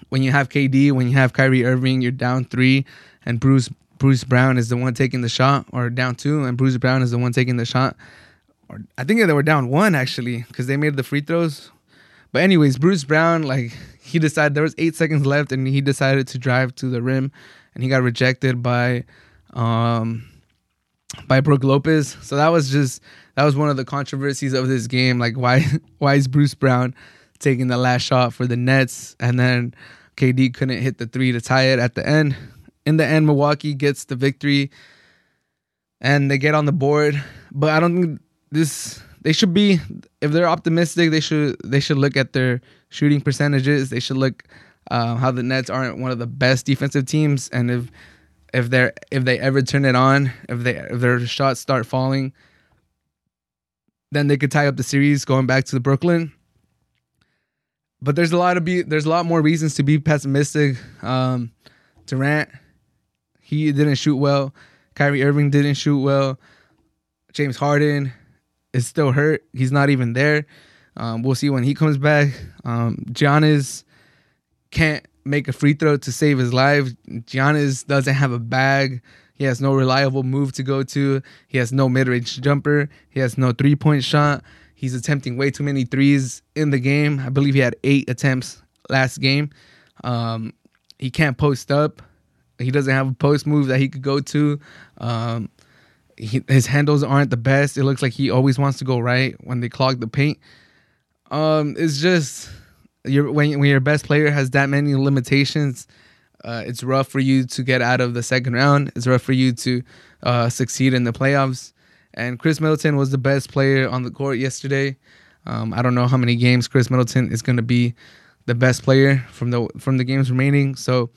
when you have KD, when you have Kyrie Irving, you're down three, and Bruce Bruce Brown is the one taking the shot, or down two, and Bruce Brown is the one taking the shot. Or I think they were down one actually because they made the free throws. But anyways, Bruce Brown like he decided there was eight seconds left, and he decided to drive to the rim, and he got rejected by um by Brook Lopez. So that was just that was one of the controversies of this game. Like why *laughs* why is Bruce Brown taking the last shot for the Nets, and then KD couldn't hit the three to tie it at the end. In the end, Milwaukee gets the victory, and they get on the board. But I don't think this. They should be if they're optimistic. They should they should look at their shooting percentages. They should look uh, how the Nets aren't one of the best defensive teams, and if if they're if they ever turn it on, if they if their shots start falling, then they could tie up the series going back to the Brooklyn. but there's a lot of be there's a lot more reasons to be pessimistic. Um, Durant, he didn't shoot well. Kyrie Irving didn't shoot well. James Harden is still hurt. He's not even there. Um, we'll see when he comes back. Um, Giannis can't make a free throw to save his life. Giannis doesn't have a bag. He has no reliable move to go to. He has no mid range jumper. He has no three point shot. He's attempting way too many threes in the game. I believe he had eight attempts last game. Um, he can't post up. He doesn't have a post move that he could go to. Um, he, his handles aren't the best. It looks like he always wants to go right when they clog the paint. Um, it's just your when when your best player has that many limitations, uh, it's rough for you to get out of the second round. It's rough for you to uh, succeed in the playoffs. And Khris Middleton was the best player on the court yesterday. Um, I don't know how many games Khris Middleton is going to be the best player from the from the games remaining. So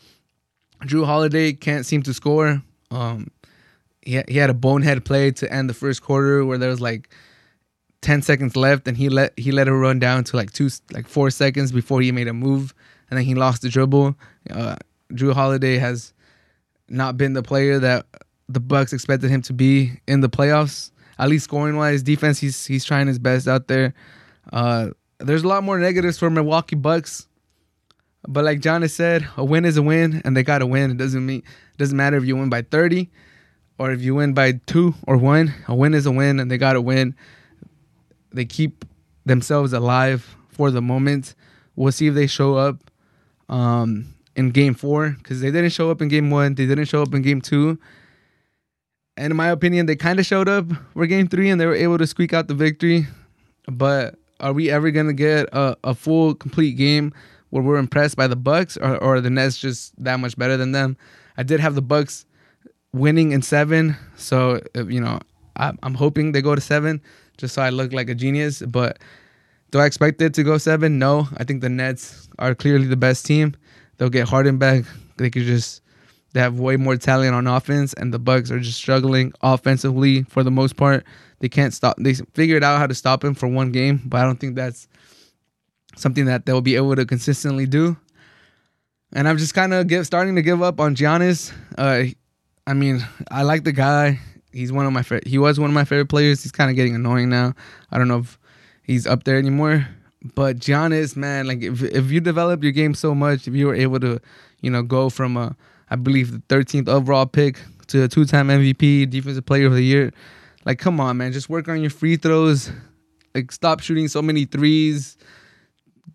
Jrue Holiday can't seem to score. Um, he he had a bonehead play to end the first quarter where there was like 10 seconds left and he let he let it run down to like two like four seconds before he made a move and then he lost the dribble. Uh, jrue holiday has not been the player that the bucks expected him to be in the playoffs. At least scoring wise defense he's he's trying his best out there. Uh, there's a lot more negatives for milwaukee bucks but like john has said a win is a win and they gotta win. It doesn't mean it doesn't matter if you win by 30 or if you win by two or one a win is a win and they gotta win they keep themselves alive for the moment. We'll see if they show up um, in game four because they didn't show up in game one. They didn't show up in game two. And in my opinion, they kind of showed up for game three and they were able to squeak out the victory. But are we ever going to get a, a full, complete game where we're impressed by the Bucks or, or the Nets just that much better than them? I did have the Bucks winning in seven. So, you know, I, I'm hoping they go to seven just so I look like a genius. But do I expect it to go seven? No. I think the Nets are clearly the best team. They'll get Harden back. They could just they have way more talent on offense, and the Bucks are just struggling offensively for the most part. They can't stop. They figured out how to stop him for one game, but I don't think that's something that they'll be able to consistently do. And I'm just kind of starting to give up on Giannis. Uh, I mean, I like the guy he's one of my. He was one of my favorite players. He's kind of getting annoying now. I don't know if he's up there anymore. But Giannis, man, like if if you develop your game so much, if you were able to, you know, go from a I believe the 13th overall pick to a two-time MVP, defensive player of the year, like come on, man, just work on your free throws. Like stop shooting so many threes.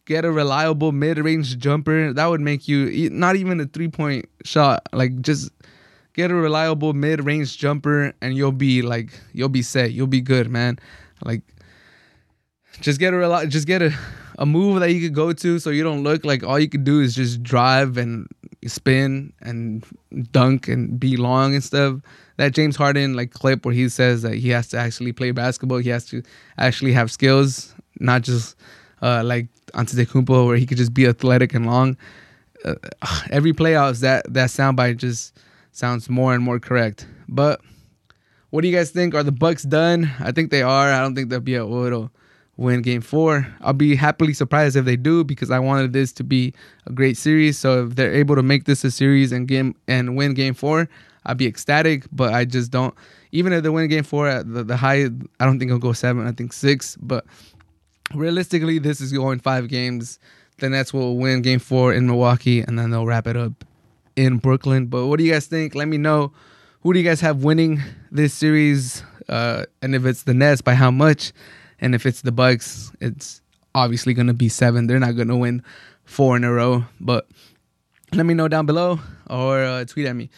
Get a reliable mid-range jumper. That would make you not even a three-point shot. Like just get a reliable mid-range jumper and you'll be like you'll be set. You'll be good man. Like just get a rel- just get a, a move that you could go to so you don't look like all you could do is just drive and spin and dunk and be long and stuff. That James Harden like clip where he says that he has to actually play basketball he has to actually have skills not just uh, like Antetokounmpo where he could just be athletic and long. Uh, every playoffs that that soundbite just sounds more and more correct. But what do you guys think? Are the Bucks done? I think they are. I don't think they'll be able to win game four. I'll be happily surprised if they do because I wanted this to be a great series. So if they're able to make this a series and game and win game four, I'd be ecstatic. But I just don't. Even if they win game four at the, the high, I don't think it'll go seven. I think six. But realistically, this is going five games. The Nets will win game four in Milwaukee, and then they'll wrap it up in Brooklyn. But what do you guys think? Let me know. Who do you guys have winning this series? Uh, and if it's the Nets, by how much? And if it's the Bucks, it's obviously going to be seven. They're not going to win four in a row. But let me know down below or uh, tweet at me.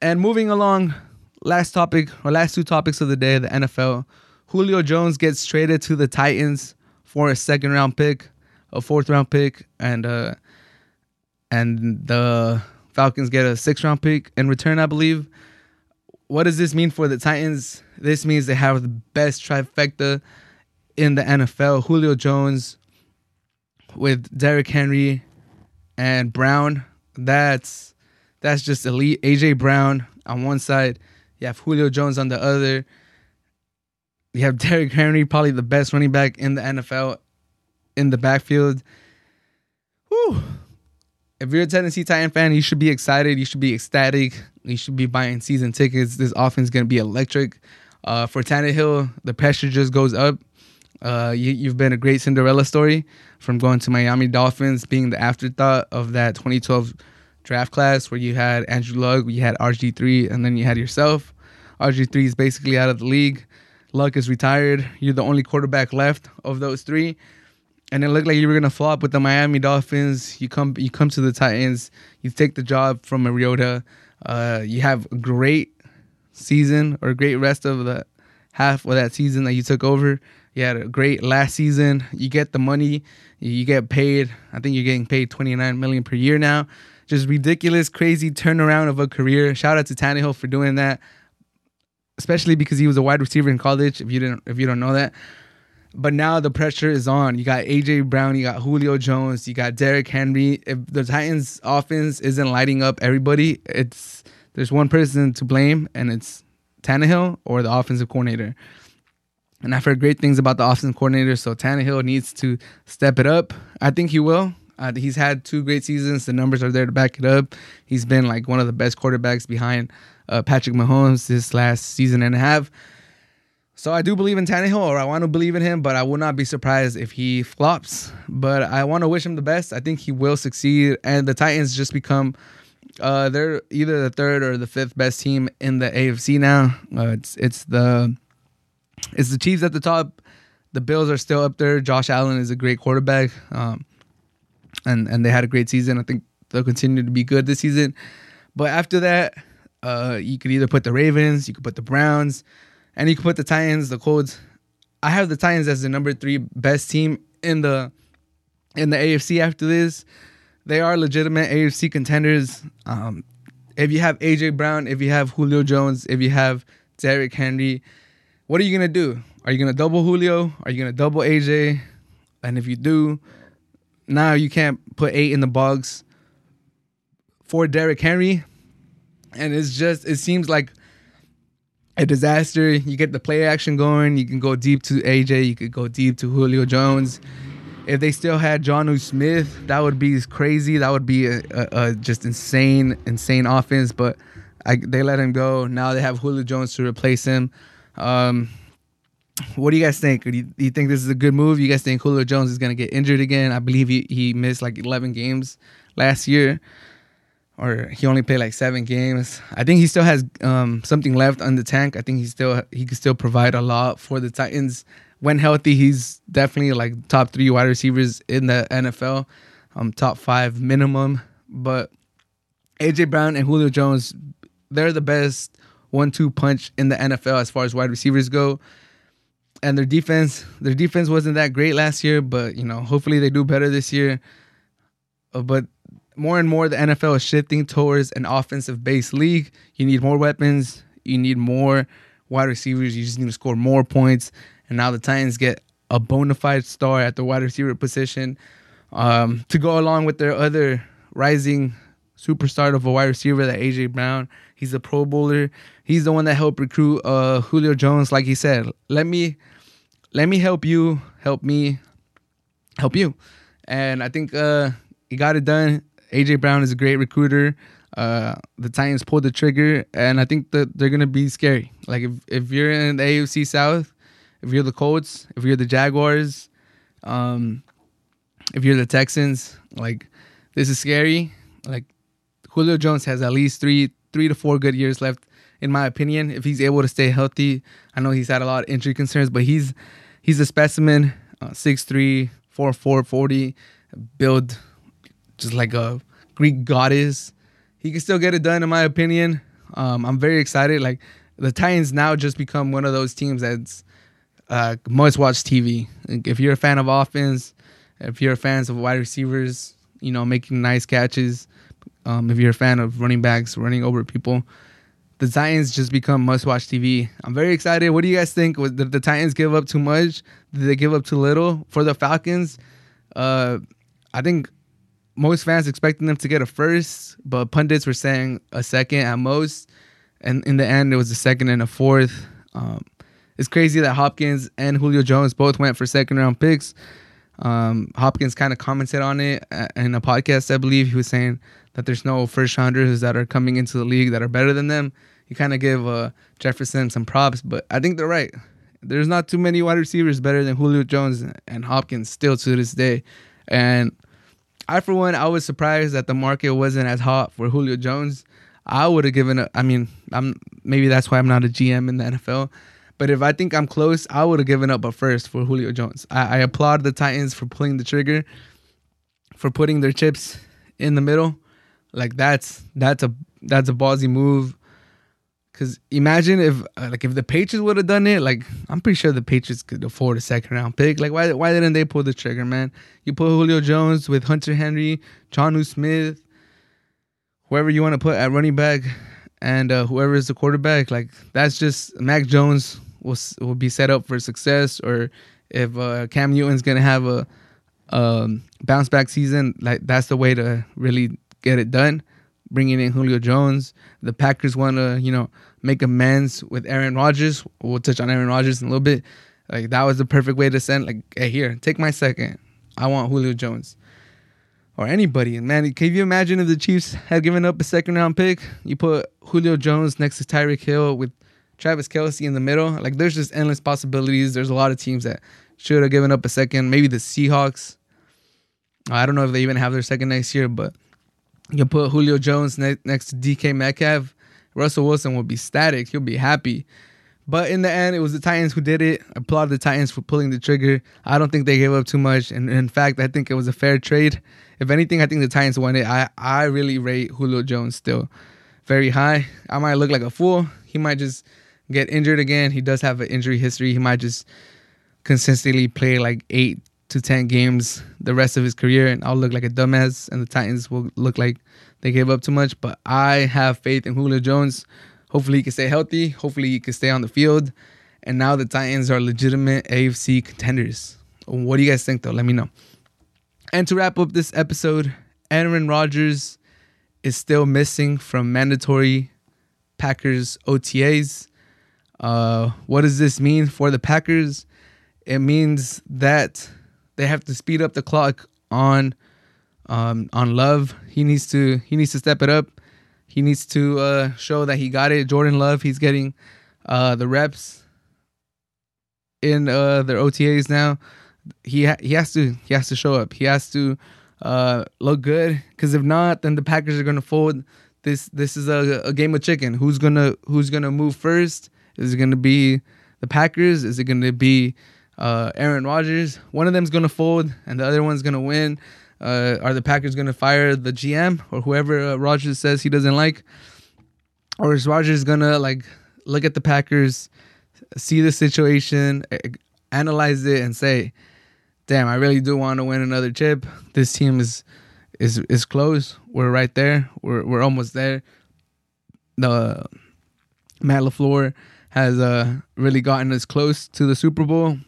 And moving along, last topic or last two topics of the day, the NFL. Julio Jones gets traded to the Titans for a second round pick, a fourth round pick, and uh, and the Falcons get a six round pick in return, I believe. What does this mean for the Titans? This means they have the best trifecta in the NFL. Julio Jones with Derrick Henry and Brown. That's that's just elite. AJ Brown on one side, you have Julio Jones on the other. You have Derrick Henry, probably the best running back in the NFL in the backfield. Whew. If you're a Tennessee Titan fan, you should be excited. You should be ecstatic. You should be buying season tickets. This offense is going to be electric. Uh, for Tannehill, the pressure just goes up. Uh, you, have been a great Cinderella story from going to Miami Dolphins, being the afterthought of that 2012 draft class where you had Andrew Luck, you had RG3, and then you had yourself. RG3 is basically out of the league. Luck is retired. You're the only quarterback left of those three. And it looked like you were gonna flop with the Miami Dolphins. You come you come to the Titans, you take the job from Mariota. Uh, you have a great season or great rest of the half of that season that you took over. You had a great last season. You get the money, you get paid. I think you're getting paid 29 million per year now. Just ridiculous, crazy turnaround of a career. Shout out to Tannehill for doing that especially because he was a wide receiver in college. If you didn't, if you don't know that, but now the pressure is on. You got AJ Brown, you got Julio Jones, you got Derrick Henry. If the Titans' offense isn't lighting up everybody, it's there's one person to blame, and it's Tannehill or the offensive coordinator. And I've heard great things about the offensive coordinator, so Tannehill needs to step it up. I think he will. Uh, he's had two great seasons. The numbers are there to back it up. He's been like one of the best quarterbacks behind uh, Patrick Mahomes this last season and a half. So I do believe in Tannehill, or I want to believe in him, but I will not be surprised if he flops. But I want to wish him the best. I think he will succeed, and the Titans just become uh, they're either the third or the fifth best team in the AFC now. Uh, it's it's the it's the Chiefs at the top. The Bills are still up there. Josh Allen is a great quarterback, um, and and they had a great season. I think they'll continue to be good this season. But after that, uh, you could either put the Ravens, you could put the Browns, and you can put the Titans, the Colts. I have the Titans as the number three best team in the in the AFC. After this, they are legitimate AFC contenders. Um, if you have AJ Brown, if you have Julio Jones, if you have Derrick Henry, what are you gonna do? Are you gonna double Julio? Are you gonna double AJ? And if you do, now you can't put eight in the box for Derrick Henry and it's just it seems like a disaster. You get the play action going. You can go deep to AJ. You could go deep to Julio Jones. If they still had Jonnu Smith, that would be crazy. That would be a, a, a just insane, insane offense. But I, they let him go. Now they have Julio Jones to replace him. Um, what do you guys think? Do you, do you, think this is a good move? You guys think Julio Jones is going to get injured again? I believe he, he missed like 11 games last year or he only played like seven games. I think he still has um, something left on the tank. I think he still he can still provide a lot for the Titans when healthy. He's definitely like top three wide receivers in the NFL, um, top five minimum. But AJ Brown and Julio Jones, they're the best one-two punch in the NFL as far as wide receivers go. And their defense, their defense wasn't that great last year, but you know, hopefully they do better this year. Uh, but more and more the NFL is shifting towards an offensive based league. You need more weapons, you need more wide receivers, you just need to score more points. And now the Titans get a bona fide star at the wide receiver position um, to go along with their other rising superstar of a wide receiver, that AJ Brown. He's a Pro Bowler. He's the one that helped recruit uh, Julio Jones. Like he said, let me let me help you, help me, help you. And I think uh, he got it done. AJ Brown is a great recruiter. Uh, the Titans pulled the trigger, and I think that they're gonna be scary. Like if if you're in the AFC South, if you're the Colts, if you're the Jaguars, um, if you're the Texans, like this is scary. Like Julio Jones has at least three three to four good years left, in my opinion. If he's able to stay healthy, I know he's had a lot of injury concerns, but he's he's a specimen. Uh, 6'3", 4'4", 40, build just like a Greek goddess. He can still get it done, in my opinion. Um, I'm very excited. Like the Titans now just become one of those teams that's uh, must watch TV. Like, if you're a fan of offense, if you're a fan of wide receivers, you know, making nice catches. Um, if you're a fan of running backs running over people, the Titans just become must watch TV. I'm very excited. What do you guys think? Did the Titans give up too much? Did they give up too little for the Falcons? Uh, I think most fans expecting them to get a first, but pundits were saying a second at most. And in the end, it was a second and a fourth. Um, it's crazy that Hopkins and Julio Jones both went for second round picks. Um, Hopkins kind of commented on it uh, in a podcast, I believe. He was saying that there's no first rounders that are coming into the league that are better than them. He kind of gave uh, Jefferson some props, but I think they're right. There's not too many wide receivers better than Julio Jones and Hopkins still to this day. And I, for one, I was surprised that the market wasn't as hot for Julio Jones. I would have given it. I mean, I'm maybe that's why I'm not a GM in the NFL. But if I think I'm close, I would have given up a first for Julio Jones. I, I applaud the Titans for pulling the trigger, for putting their chips in the middle. Like that's that's a that's a ballsy move. Cause imagine if uh, like if the Patriots would have done it, like I'm pretty sure the Patriots could afford a second round pick. Like why why didn't they pull the trigger, man? You put Julio Jones with Hunter Henry, Jonnu Smith, whoever you want to put at running back, and uh, whoever is the quarterback. Like that's just Mac Jones will will be set up for success. Or if uh, Cam Newton's gonna have a um, bounce back season, like that's the way to really get it done. Bringing in Julio Jones, the Packers want to you know make amends with Aaron Rodgers. We'll touch on Aaron Rodgers in a little bit. Like that was the perfect way to send. Like, hey, here, take my second. I want Julio Jones or anybody. And man, can you imagine if the Chiefs had given up a second round pick? You put Julio Jones next to Tyreek Hill with Travis Kelce in the middle. Like, there's just endless possibilities. There's a lot of teams that should have given up a second. Maybe the Seahawks. I don't know if they even have their second next year, but you put Julio Jones ne- next to DK Metcalf. Russell Wilson will be static. He'll be happy. But in the end, it was the Titans who did it. Applaud the Titans for pulling the trigger. I don't think they gave up too much. And in fact, I think it was a fair trade. If anything, I think the Titans won it. I, I really rate Julio Jones still very high. I might look like a fool. He might just get injured again. He does have an injury history. He might just consistently play like eight to 10 games the rest of his career, and I'll look like a dumbass, and the Titans will look like they gave up too much. But I have faith in Julio Jones. Hopefully, he can stay healthy. Hopefully, he can stay on the field. And now the Titans are legitimate AFC contenders. What do you guys think, though? Let me know. And to wrap up this episode, Aaron Rodgers is still missing from mandatory Packers OTAs. Uh, what does this mean for the Packers? It means that they have to speed up the clock on um, on Love. He needs to he needs to step it up. He needs to uh, show that he got it. Jordan Love, he's getting uh, the reps in uh, their OTAs now. He ha- he has to he has to show up. He has to uh, look good because if not, then the Packers are gonna fold. This this is a, a game of chicken. Who's gonna who's gonna move first? Is it gonna be the Packers? Is it gonna be uh, Aaron Rodgers? One of them's gonna fold, and the other one's gonna win. Uh, are the Packers gonna fire the GM or whoever uh, Rodgers says he doesn't like, or is Rodgers gonna like look at the Packers, see the situation, analyze it, and say, "Damn, I really do want to win another chip. This team is is is close. We're right there. We're we're almost there." The Matt LaFleur has uh, really gotten us close to the Super Bowl.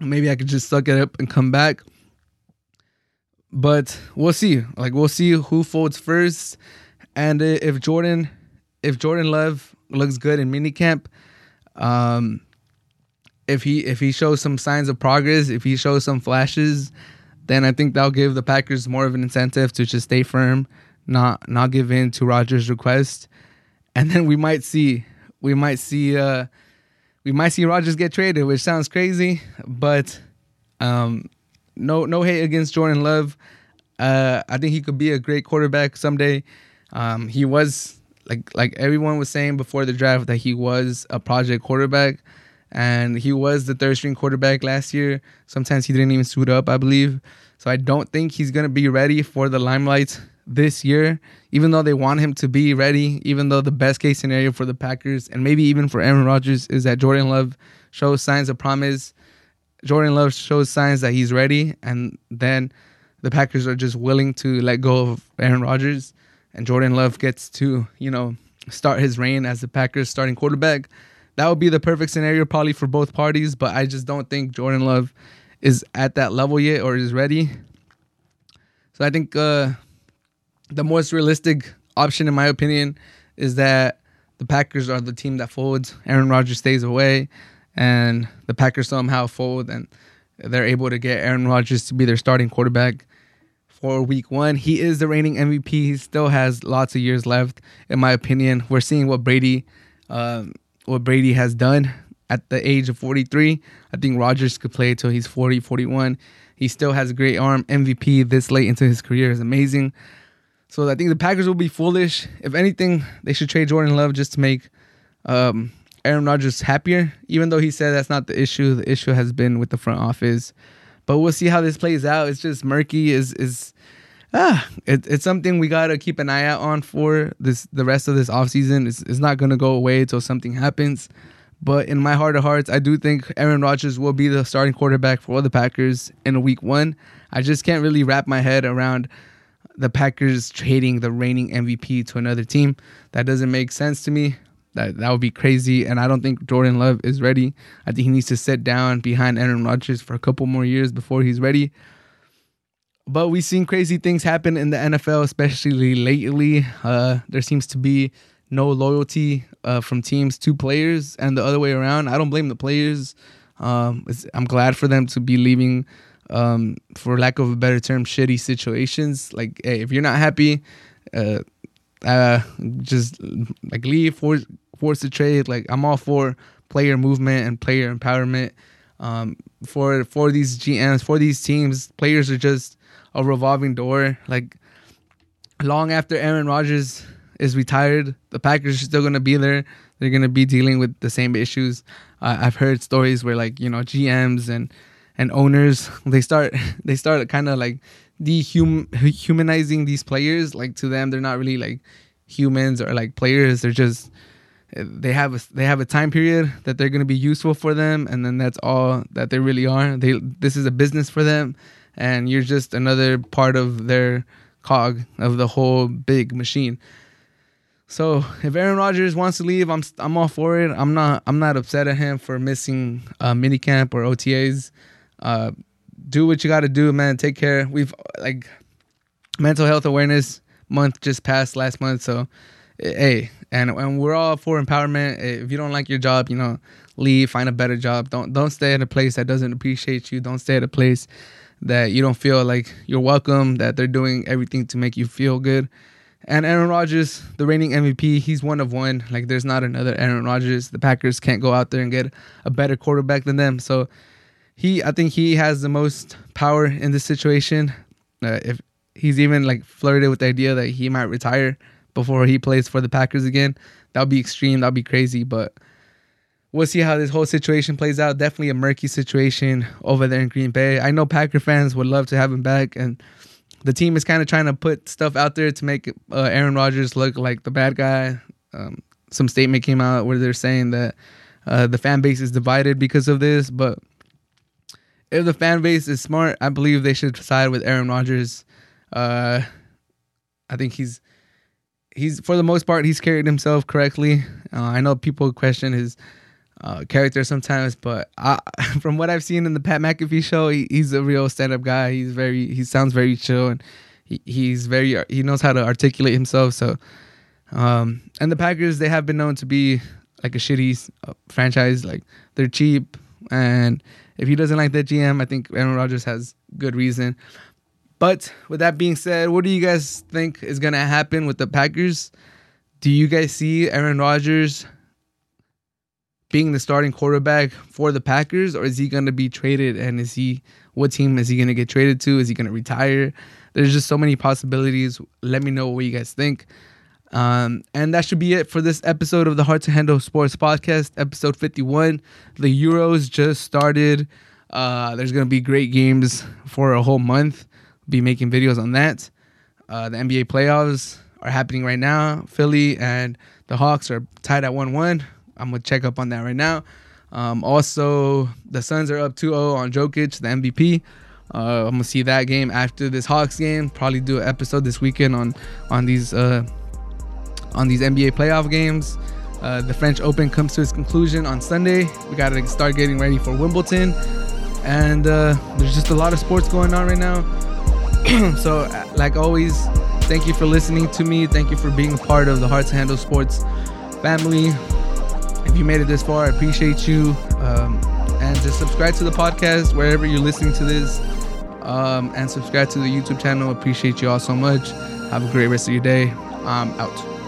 Maybe I could just suck it up and come back. But we'll see. Like we'll see who folds first, and if Jordan, if Jordan Love looks good in minicamp, um, if he if he shows some signs of progress, if he shows some flashes, then I think that'll give the Packers more of an incentive to just stay firm, not not give in to Rodgers' request, and then we might see we might see uh we might see Rodgers get traded, which sounds crazy, but um no no hate against Jordan Love. Uh, I think he could be a great quarterback someday. Um, he was like like everyone was saying before the draft that he was a project quarterback, and he was the third string quarterback last year. Sometimes he didn't even suit up, I believe. So I don't think he's gonna be ready for the limelight this year. Even though they want him to be ready, even though the best case scenario for the Packers and maybe even for Aaron Rodgers is that Jordan Love shows signs of promise Jordan Love shows signs that he's ready, and then the Packers are just willing to let go of Aaron Rodgers, and Jordan Love gets to you know start his reign as the Packers starting quarterback. That would be the perfect scenario probably for both parties, but I just don't think Jordan Love is at that level yet or is ready. So I think uh, the most realistic option, in my opinion, is that the Packers are the team that folds. Aaron Rodgers stays away and the Packers somehow fold, and they're able to get Aaron Rodgers to be their starting quarterback for week one. He is the reigning MVP. He still has lots of years left, in my opinion. We're seeing what Brady, um, what Brady has done at the age of 43. I think Rodgers could play until he's 40, 41. He still has a great arm. MVP this late into his career is amazing. So I think the Packers will be foolish. If anything, they should trade Jordan Love just to make um, Aaron Rodgers happier. Even though he said that's not the issue, the issue has been with the front office. But we'll see how this plays out. It's just murky. Is is ah, it, it's something we gotta keep an eye out on for this the rest of this offseason. It's, it's not gonna go away until something happens. But in my heart of hearts, I do think Aaron Rodgers will be the starting quarterback for the Packers in week one. I just can't really wrap my head around the Packers trading the reigning MVP to another team. That doesn't make sense to me. That that would be crazy, and I don't think Jordan Love is ready. I think he needs to sit down behind Aaron Rodgers for a couple more years before he's ready. But we've seen crazy things happen in the NFL, especially lately. Uh, there seems to be no loyalty uh, from teams to players, and the other way around. I don't blame the players. Um, I'm glad for them to be leaving, um, for lack of a better term, shitty situations. Like, hey, if you're not happy, uh, uh, just like leave, force force the trade. Like I'm all for player movement and player empowerment. Um, for for these GMs, for these teams, players are just a revolving door. Like long after Aaron Rodgers is retired, the Packers are still gonna be there. They're gonna be dealing with the same issues. Uh, I've heard stories where like you know GMs and and owners *laughs* they start *laughs* they start kind of like dehumanizing these players. Like to them, they're not really like humans or like players. They're just they have a they have a time period that they're going to be useful for them, and then that's all that they really are. They this is a business for them, and you're just another part of their cog of the whole big machine. So if Aaron Rodgers wants to leave, I'm I'm all for it. I'm not I'm not upset at him for missing uh, minicamp or OTAs. Uh, do what you got to do, man. Take care. We've like mental health awareness month just passed last month, so hey, and and we're all for empowerment. If you don't like your job, you know, leave, find a better job. Don't don't stay at a place that doesn't appreciate you. Don't stay at a place that you don't feel like you're welcome. That they're doing everything to make you feel good. And Aaron Rodgers, the reigning MVP, he's one of one. Like there's not another Aaron Rodgers. The Packers can't go out there and get a better quarterback than them. So he I think he has the most power in this situation. Uh, if he's even like flirted with the idea that he might retire before he plays for the Packers again, that would be extreme. That would be crazy. But we'll see how this whole situation plays out. Definitely a murky situation over there in Green Bay. I know Packer fans would love to have him back, and the team is kind of trying to put stuff out there to make uh, Aaron Rodgers look like the bad guy. Um, some statement came out where they're saying that uh, the fan base is divided because of this, but if the fan base is smart, I believe they should side with Aaron Rodgers. Uh, I think he's he's for the most part he's carried himself correctly. Uh, I know people question his uh, character sometimes, but I, *laughs* from what I've seen in the Pat McAfee show, he, he's a real stand-up guy. He's very he sounds very chill and he, he's very he knows how to articulate himself. So, um, and the Packers they have been known to be like a shitty uh, franchise. Like they're cheap and if he doesn't like that GM, I think Aaron Rodgers has good reason. But with that being said, what do you guys think is going to happen with the Packers? Do you guys see Aaron Rodgers being the starting quarterback for the Packers, or is he going to be traded? And is he what team is he going to get traded to? Is he going to retire? There's just so many possibilities. Let me know what you guys think. Um, and that should be it for this episode of the Hard to Handle Sports Podcast, episode 51. The Euros just started. Uh, there's going to be great games for a whole month. Be making videos on that. Uh, the NBA playoffs are happening right now. Philly and the Hawks are tied at 1 1. I'm going to check up on that right now. Um, also, the Suns are up 2 0 on Jokic, the MVP. Uh, I'm gonna see that game after this Hawks game. Probably do an episode this weekend on on these uh, on these NBA playoff games. Uh, the French Open comes to its conclusion on Sunday. We got to start getting ready for Wimbledon. And uh, there's just a lot of sports going on right now. *clears throat* so, uh, like always, thank you for listening to me. Thank you for being a part of the Hard to Handle Sports family. If you made it this far, I appreciate you. Um, and just subscribe to the podcast wherever you're listening to this. Um, and subscribe to the YouTube channel. Appreciate you all so much. Have a great rest of your day. I'm out.